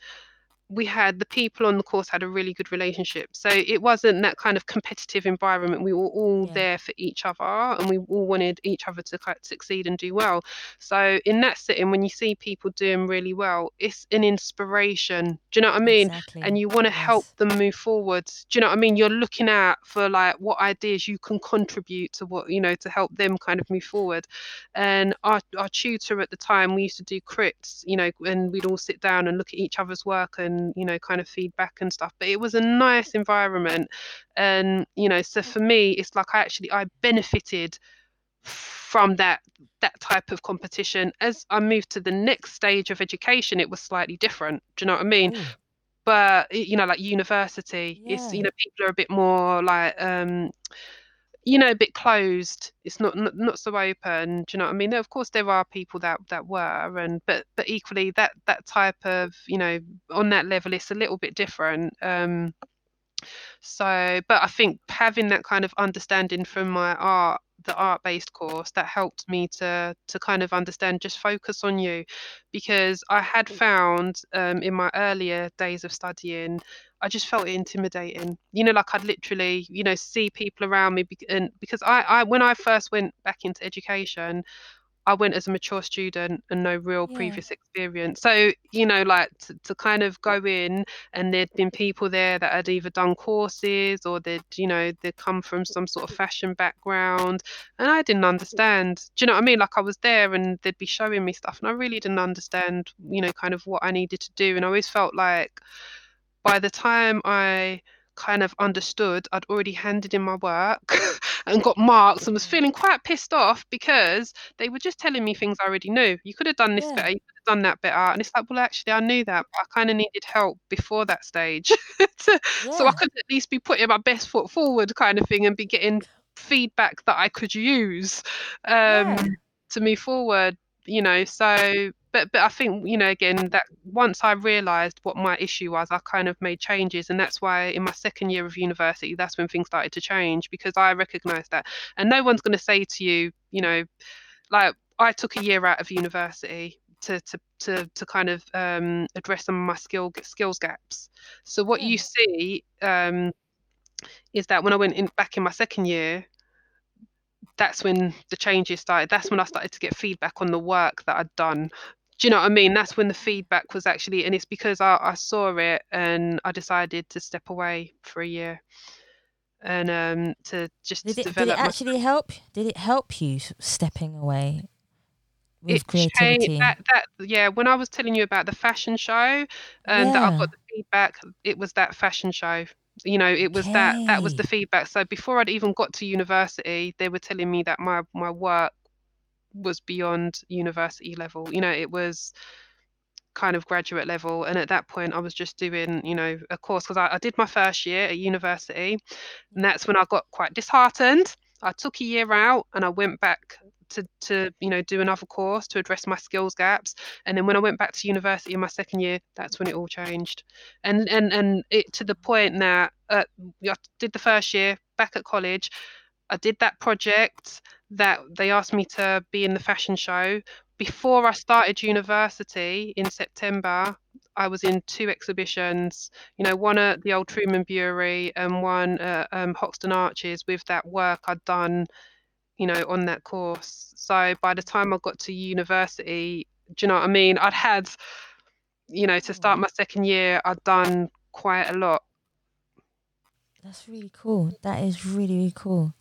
S2: we had the people on the course had a really good relationship so it wasn't that kind of competitive environment we were all
S1: Yeah.
S2: there for each other and we all wanted each other to succeed and do well so in that setting when you see people doing really well it's an inspiration do you know what i mean
S1: Exactly.
S2: and you want to help them move forward. Do you know what I mean? You're looking out for like what ideas you can contribute to what you know to help them kind of move forward. And our our tutor at the time, we used to do crits, you know, and we'd all sit down and look at each other's work and and you know kind of feedback and stuff but it was a nice environment and you know so for me it's like i actually i benefited from that that type of competition as i moved to the next stage of education it was slightly different do you know what i mean Ooh. but you know like university yeah. it's you know people are a bit more like um you know a bit closed it's not, not not so open do you know what i mean of course there are people that that were and but but equally that that type of you know on that level it's a little bit different um so but i think having that kind of understanding from my art the art based course that helped me to to kind of understand just focus on you because i had mm. found um, in my earlier days of studying i just felt it intimidating you know like i'd literally you know see people around me and because i i when i first went back into education I went as a mature student and no real yeah. previous experience. So, you know, like to, to, kind of go in and there'd been people there that had either done courses or they'd, you know, they'd come from some sort of fashion background. And I didn't understand. Do you know what I mean? Like I was there and they'd be showing me stuff and I really didn't understand, you know, kind of what I needed to do. And I always felt like by the time I kind of understood I'd already handed in my work and got marks and was feeling quite pissed off because they were just telling me things I already knew. You could have done this yeah. better, you could have done that better. And it's like, well, actually, I knew that, but I kind of needed help before that stage. to, yeah. So I could at least be putting my best foot forward, kind of thing, and be getting feedback that I could use um, yeah. to move forward. You know, so but but I think you know again that once I realised what my issue was, I kind of made changes, and that's why in my second year of university, that's when things started to change because I recognised that, and no one's going to say to you, you know, like I took a year out of university to to to, to kind of um, address some of my skill skills gaps. So what yeah. you see um, is that when I went in back in my second year, that's when the changes started. That's when I started to get feedback on the work that I'd done do you know what I mean? That's when the feedback was actually, and it's because I, I saw it and I decided to step away for a year and um to just
S1: did it,
S2: develop.
S1: Did it actually my... help? Did it help you stepping away with it creativity?
S2: that, that, yeah, when I was telling you about the fashion show and yeah. that I got the feedback, it was that fashion show. You know, it was okay. that that was the feedback. So before I'd even got to university, they were telling me that my my work was beyond university level. You know, it was kind of graduate level. And at that point, I was just doing, you know, a course because I, I, did my first year at university. And that's when I got quite disheartened. I took a year out and I went back to, to you know do another course to address my skills gaps and then when i went back to university in my second year that's when it all changed and and and it to the point that uh, i did the first year back at college i did that project that they asked me to be in the fashion show. Before I started university in September, I was in two exhibitions, you know, one at the Old Truman Brewery and one at um, Hoxton Arches with that work I'd done, you know, on that course. So by the time I got to university, do you know what I mean? I'd had, you know, to start my second year, I'd done quite a lot.
S1: That's really cool. That is really, really cool.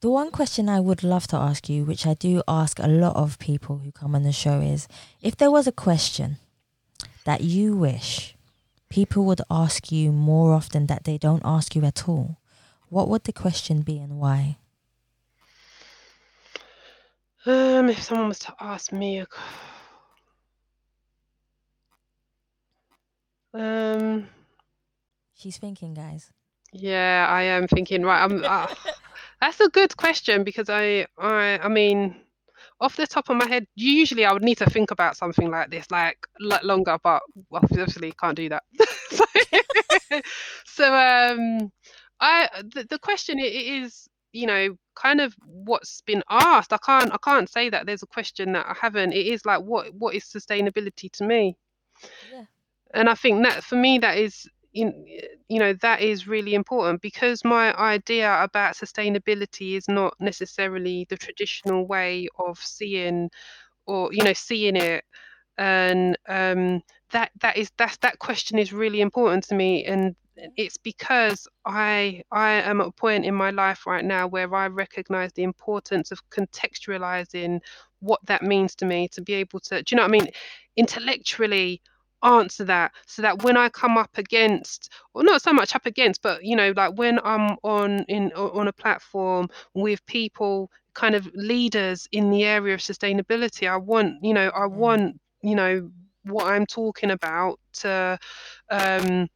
S1: The one question I would love to ask you, which I do ask a lot of people who come on the show, is if there was a question that you wish people would ask you more often that they don't ask you at all, what would the question be and why?
S2: Um, if someone was to ask me, a... um,
S1: she's thinking, guys.
S2: Yeah, I am thinking. Right, I'm. Uh, that's a good question because I, I, I mean, off the top of my head, usually I would need to think about something like this, like longer, but obviously can't do that. so, so, um, I the, the question is, you know, kind of what's been asked. I can't, I can't say that there's a question that I haven't. It is like, what, what is sustainability to me? Yeah. And I think that for me, that is in, you know that is really important because my idea about sustainability is not necessarily the traditional way of seeing or you know seeing it. And um, that that is that that question is really important to me. And it's because I I am at a point in my life right now where I recognize the importance of contextualizing what that means to me to be able to do you know what I mean? Intellectually answer that so that when i come up against or not so much up against but you know like when i'm on in on a platform with people kind of leaders in the area of sustainability i want you know i want you know what i'm talking about to um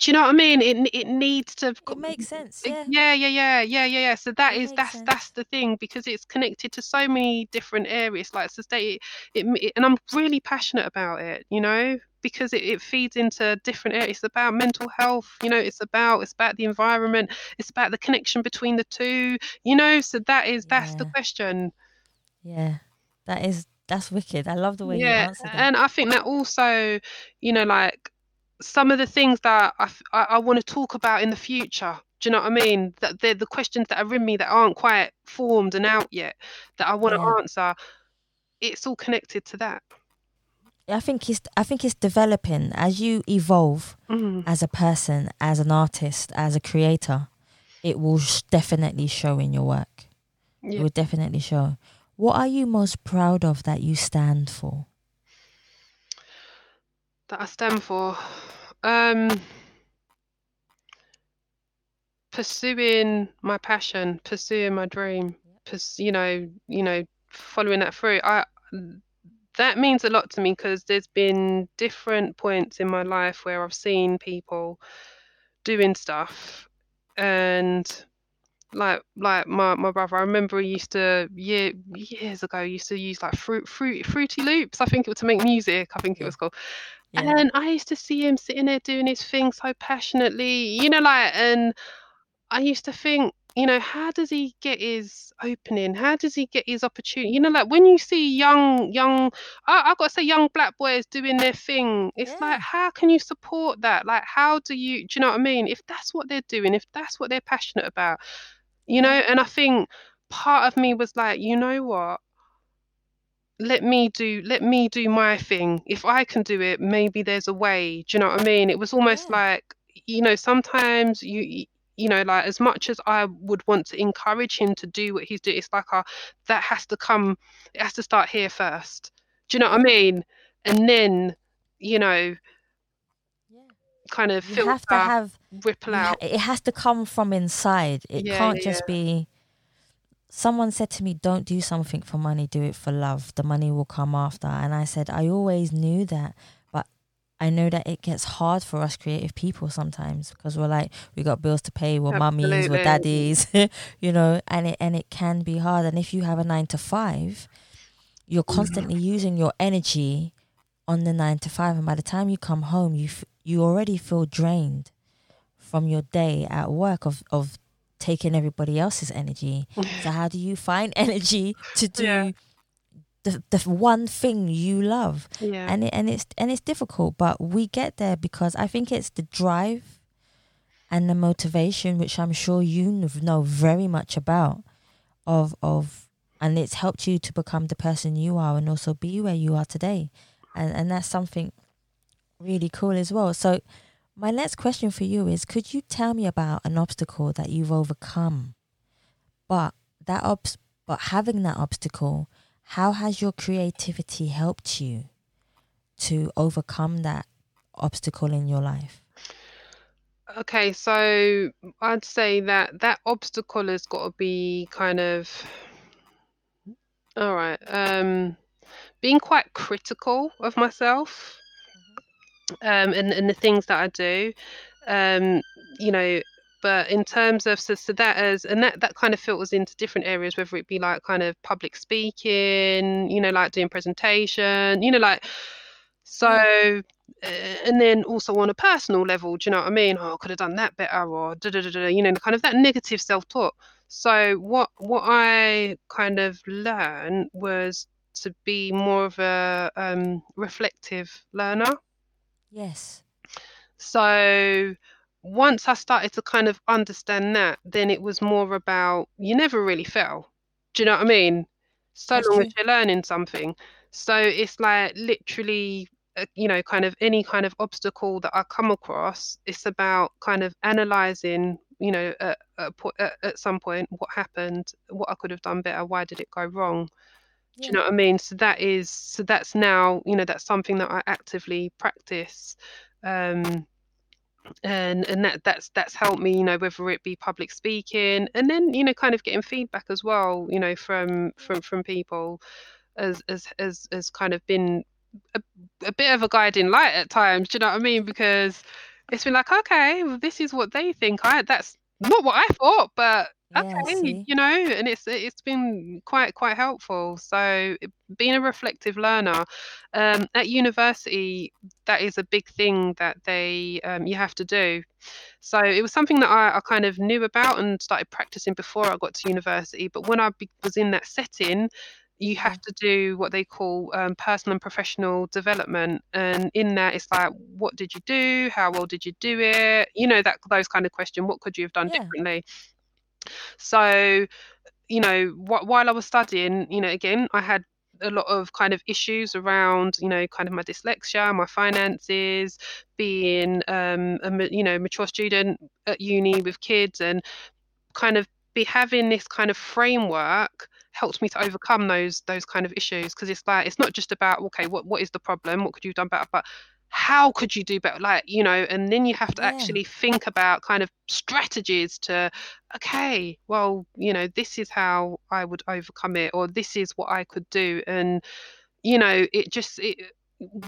S2: do you know what I mean? It it needs to.
S1: It makes sense. Yeah.
S2: Yeah, yeah, yeah, yeah, yeah, yeah. So that
S1: It
S2: is that's
S1: sense.
S2: that's the thing because it's connected to so many different areas. Like sustain it, it, it and I'm really passionate about it. You know, because it, it feeds into different areas. It's about mental health. You know, it's about it's about the environment. It's about the connection between the two. You know, so that is that's the question.
S1: Yeah. That is that's wicked. I love the way you
S2: yeah
S1: answered that.
S2: and i think that also you know like some of the things that I I want to talk about in the future do you know what i mean that they're the questions that are in me that aren't quite formed and out yet that i want to
S1: Yeah.
S2: answer it's all connected to that
S1: I think it's I think it's developing as you evolve
S2: mm.
S1: as a person, as an artist, as a creator. It will sh- definitely show in your work. It
S2: yeah
S1: will definitely show. What are you most proud of that you stand for?
S2: That i stand for. Um pursuing my passion pursuing my dream pers- you know you know following that through. I that means a lot to me because there's been different points in my life where i've seen people doing stuff and like like my, my brother i remember he used to year years ago used to use like fruit fruit FruityLoops i think it was to make music i think it was called
S1: Yeah.
S2: and I used to see him sitting there doing his thing so passionately, you know, like, and I used to think, you know, how does he get his opening? How does he get his opportunity? You know, like when you see young, young, I, I gotta say, young black boys doing their thing, it's
S1: Yeah.
S2: like, how can you support that? Like, how do you, do you know what I mean? If that's what they're doing, if that's what they're passionate about, you know, and I think part of me was like, you know what? let me do let me do my thing if i can do it maybe there's a way do you know what i mean it was almost
S1: Yeah.
S2: like you know sometimes you you know like as much as i would want to encourage him to do what he's doing it's like a, that has to come it has to start here first do you know what i mean and then you know. Kind of
S1: You
S2: filter
S1: have to have
S2: ripple out
S1: it has to come from inside. It
S2: Yeah,
S1: can't
S2: yeah,
S1: just be someone said to me, Don't do something for money, do it for love. The money will come after. And I said, I always knew that, but I know that it gets hard for us creative people sometimes because we're like, we got bills to pay, we're mummies, we're daddies, you know, and it and it can be hard. And if you have a nine to five, you're mm-hmm. constantly using your energy on the nine to five, and by the time you come home, you f- you already feel drained from your day at work of of taking everybody else's energy. so how do you find energy to do
S2: Yeah.
S1: the the one thing you love?
S2: yeah
S1: And it, and it's and it's difficult, but we get there because I think it's the drive and the motivation, which I'm sure you know very much about, of of and it's helped you to become the person you are and also be where you are today, and and that's something really cool as well. So. My next question for you is could you tell me about an obstacle that you've overcome? But that obs- but having that obstacle, how has your creativity helped you to overcome that obstacle in your life?
S2: Okay, so I'd say that that obstacle has got to be kind of all right. Um, being quite critical of myself, um, and and the things that I do, um, you know. But in terms of so, so that as and that that kind of filters into different areas, whether it be like kind of public speaking, you know, like doing presentation, you know, like so. Uh, and then also on a personal level, do you know what I mean? Oh, I could have done that better, or da da da da. You know, kind of that negative self-talk. So what what I kind of learned was to be more of a um, reflective learner.
S1: Yes.
S2: So once I started to kind of understand that, then it was more about you never really fail. Do you know what I mean? So
S1: That's
S2: long as you're learning something. So it's like literally, uh, you know, kind of any kind of obstacle that I come across, it's about kind of analyzing, you know, at, at, a po- at, at some point what happened, what I could have done better, why did it go wrong, do you know what I mean? So that is so that's now you know that's something that I actively practice, um, and and that that's that's helped me you know whether it be public speaking and then you know kind of getting feedback as well you know from from from people as as as as kind of been a, a bit of a guiding light at times. Do you know what I mean? Because it's been like okay, well, this is what they think. I that's not what I thought, but
S1: Yeah,
S2: okay you know and it's it's been quite quite helpful. So being a reflective learner um, at university that is a big thing that they um, you have to do. So it was something that I, I kind of knew about and started practicing before i got to university but when i be, was in that setting you have to do what they call um, personal and professional development and in that it's like what did you do? How well did you do it? You know that those kind of question what could you have done
S1: Yeah.
S2: differently so you know wh- while i was studying you know again i had a lot of kind of issues around you know kind of my dyslexia my finances being um a you know mature student at uni with kids and kind of be having this kind of framework helped me to overcome those those kind of issues because it's like it's not just about okay what what is the problem? What could you have done better? But how could you do better like you know and then you have to
S1: Yeah.
S2: actually think about kind of strategies to okay well you know this is how i would overcome it or this is what i could do and you know it just it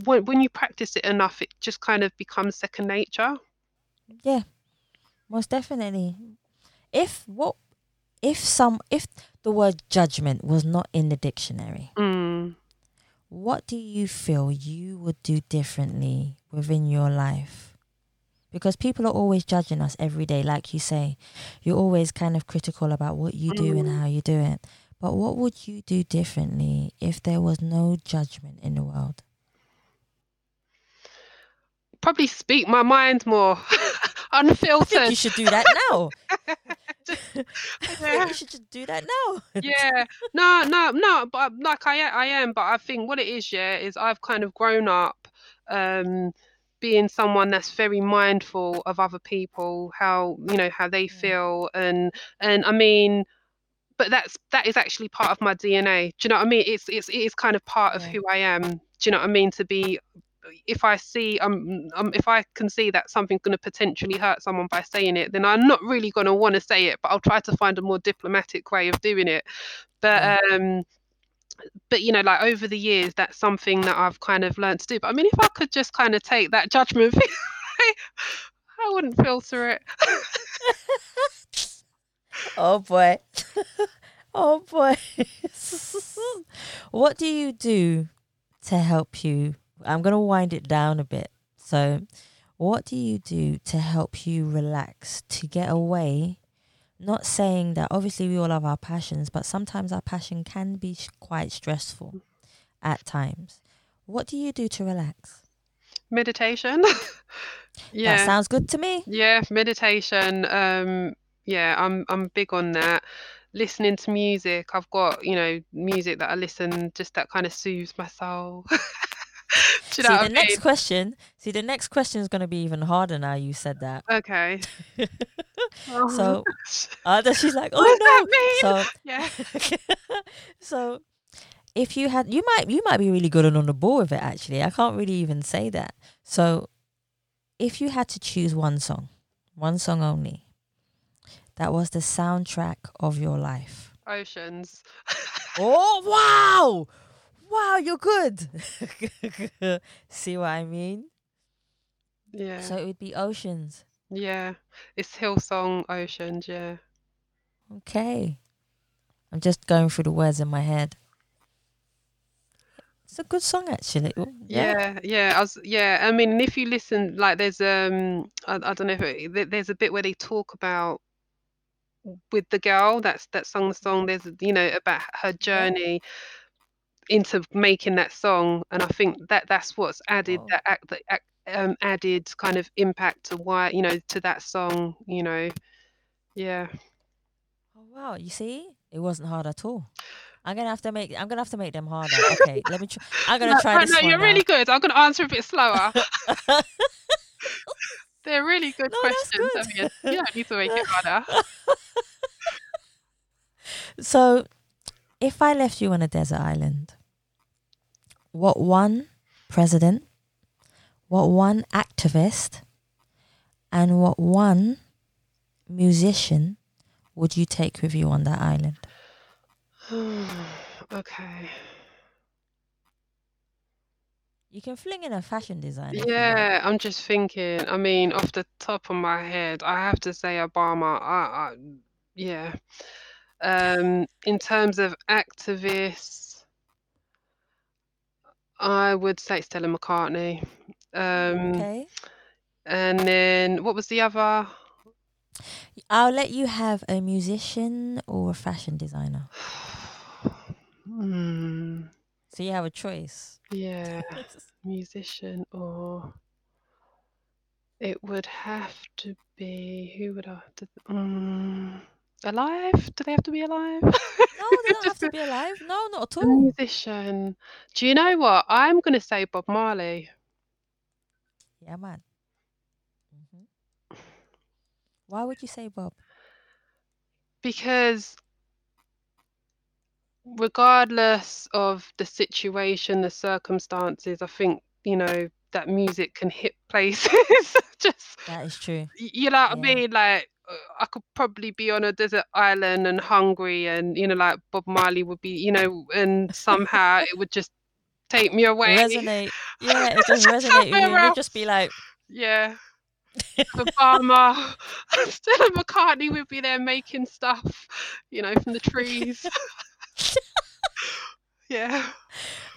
S2: when, when you practice it enough it just kind of becomes second nature
S1: Yeah, most definitely. If what if some if the word judgment was not in the dictionary,
S2: mm.
S1: What do you feel you would do differently within your life? Because people are always judging us every day, like you say. You're always kind of critical about what you do and
S2: Mm.
S1: how you do it. But what would you do differently if there was no judgment in the world?
S2: probably speak my mind more
S1: I think
S2: unfiltered
S1: you should do that now. I
S2: Yeah.
S1: you should just do that now.
S2: yeah no no no but like I, I am but i think what it is yeah is i've kind of grown up um being someone that's very mindful of other people how you know how they feel and and i mean but that's that is actually part of my dna do you know what i mean it's it's it is kind of part of
S1: Yeah.
S2: who i am do you know what i mean to be if I see um, um if I can see that something's going to potentially hurt someone by saying it, then I'm not really going to want to say it, but I'll try to find a more diplomatic way of doing it. But um but you know like over the years that's something that I've kind of learned to do. But I mean if I could just kind of take that judgment I wouldn't filter it.
S1: Oh boy. oh boy. what do you do to help you? I'm going to wind it down a bit. So, what do you do to help you relax, to get away? Not saying that obviously we all have our passions, but sometimes our passion can be sh- quite stressful at times. What do you do to relax?
S2: Meditation.
S1: That
S2: yeah.
S1: sounds good to me.
S2: Yeah, meditation. Um, yeah, I'm I'm big on that. Listening to music. I've got, you know, music that I listen just that kind of soothes my soul.
S1: See, the
S2: I
S1: next question. See, the next question is going to be even harder now you said that.
S2: Okay. Oh,
S1: So, uh, she's like, "Oh no!"
S2: mean?
S1: So,
S2: yeah.
S1: so if you had, you might, you might be really good and on the ball with it. Actually, I can't really even say that. So, if you had to choose one song, one song only, that was the soundtrack of your life.
S2: Oceans.
S1: Oh wow, wow, you're good. See what I mean?
S2: Yeah.
S1: So it would be Oceans.
S2: yeah. It's Hillsong Oceans, yeah.
S1: Okay. I'm just going through the words in my head. It's a good song, actually. Oh,
S2: Yeah, yeah, I was, yeah. I mean, if you listen, like, there's um, I, I don't know if it, there's a bit where they talk about with the girl that's that sung the song. There's, you know, about her journey into making that song, and I think that that's what's added that act, that um, added kind of impact to why, you know, to that song. You know, yeah.
S1: Oh wow! You see, it wasn't hard at all. I'm gonna have to make. I'm gonna have to make them harder. Okay, let me. Try, I'm gonna
S2: No,
S1: try
S2: no,
S1: this
S2: no, you're
S1: now.
S2: really good. I'm gonna answer a bit slower. They're really good
S1: No,
S2: questions. I mean, you don't need to make it harder.
S1: so, if I left you on a desert island, what one president, what one activist, and what one musician would you take with you on that island?
S2: okay.
S1: You can fling in a fashion designer. if you like.
S2: Yeah, I'm just thinking. I mean, off the top of my head, I have to say Obama. I, I yeah. Um, in terms of activists, I would say Stella McCartney. Um,
S1: Okay.
S2: and then what was the other?
S1: I'll let you have a musician or a fashion designer.
S2: Hmm.
S1: So you have a choice.
S2: Yeah, musician or it would have to be who would I? Did, mm, alive? Do they have to be alive?
S1: No, they don't have to be alive. No, not at
S2: a
S1: all.
S2: musician. Do you know what? I'm gonna say Bob Marley.
S1: Yeah, man. Mm-hmm. Why would you say Bob?
S2: because regardless of the situation, the circumstances, I think you know that music can hit places. Just
S1: That is true.
S2: you know what I mean? Like I could probably be on a desert island and hungry, and you know, like Bob Marley would be, you know, and somehow it would just take me away.
S1: Resonate. Yeah, it just resonate you. and You'll just be like,
S2: Yeah. Obama, Stella McCartney would be there making stuff, you know, from the trees. yeah,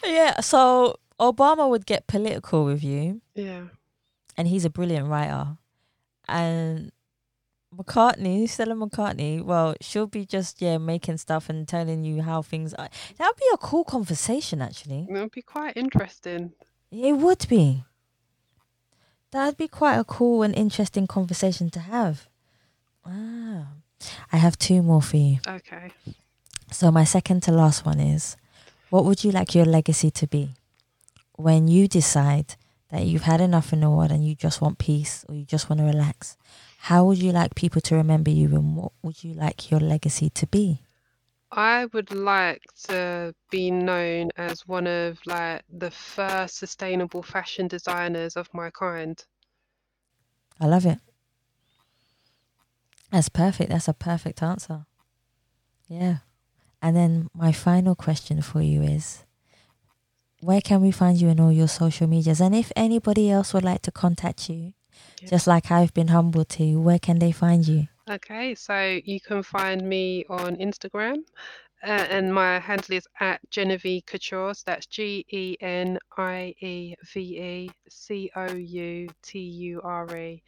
S1: yeah. So Obama would get political with you,
S2: yeah,
S1: and he's a brilliant writer. And McCartney, Stella McCartney, well, she'll be just yeah making stuff and telling you how things are. That would be a cool conversation, actually.
S2: it would be quite interesting.
S1: It would be. That'd be quite a cool and interesting conversation to have. Ah, I have two more for you.
S2: Okay.
S1: So my second to last one is, what would you like your legacy to be when you decide that you've had enough in the world and you just want peace or you just want to relax? How would you like people to remember you and what would you like your legacy to be?
S2: I would like to be known as one of like the first sustainable fashion designers of my kind.
S1: I love it. That's perfect. That's a perfect answer. Yeah. And then my final question for you is where can we find you in all your social medias? And if anybody else would like to contact you,
S2: Yeah.
S1: just like I've been humbled to, where can they find you?
S2: Okay, so you can find me on Instagram, uh, and my handle is at Genieve Couture. So that's G E N I E V E C O U T U R E,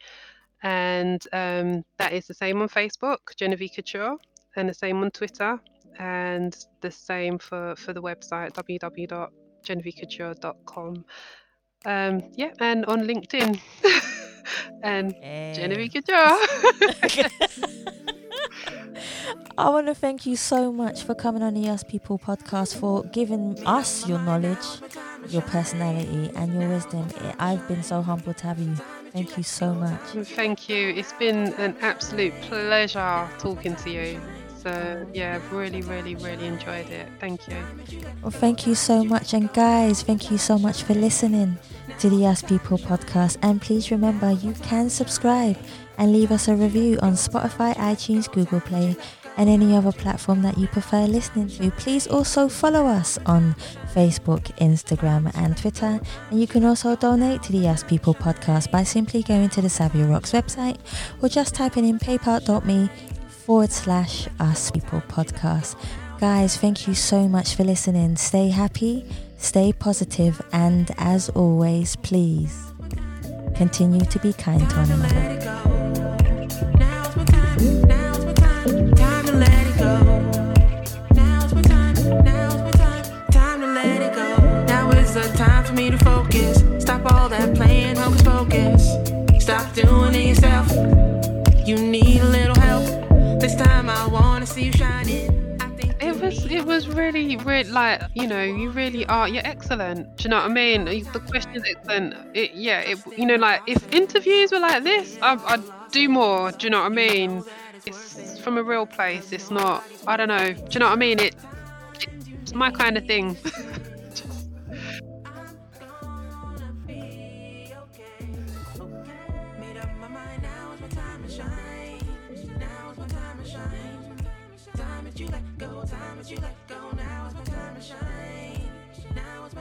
S2: and um, that is the same on Facebook, Genieve Couture, and the same on Twitter, and the same for for the website www.genievecouture.com. Um, yeah, and on LinkedIn, and Genieve Couture.
S1: I want to thank you so much for coming on the Us People podcast, for giving us your knowledge, your personality, and your wisdom. I've been so humbled to have you. Thank you so much.
S2: Thank you. It's been an absolute pleasure talking to you. So, yeah, I've really, really, really enjoyed it. Thank you.
S1: Well, thank you so much. And guys, thank you so much for listening to the Us People podcast. And please remember, you can subscribe and leave us a review on Spotify, iTunes, Google Play, and any other platform that you prefer listening to. Please also follow us on Facebook, Instagram, and Twitter. And you can also donate to the Us People podcast by simply going to the Savia Rocks website or just typing in paypal.me forward slash Us People podcast. Guys, thank you so much for listening. Stay happy, stay positive, and as always, please continue to be kind to one another.
S3: Stop doing it
S2: was, really, really like, you know, you really are, you're excellent. Do you know what I mean? The question is excellent. It, yeah, it, you know, like if interviews were like this, I, I'd do more. Do you know what I mean? It's from a real place. It's not, I don't know. Do you know what I mean? It
S3: It's my kind of thing.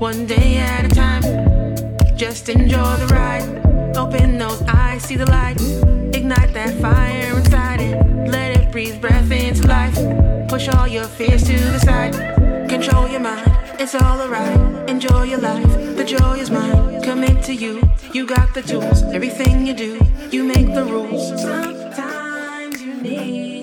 S4: One day at a time, just enjoy the ride. Open those eyes, see the light. Ignite that fire inside it. Let it breathe breath into life. Push all your fears to the side. Control your mind, it's all alright. Enjoy your life, the joy is mine. Commit to you, you got the tools. Everything you do, you make the rules. Sometimes you need.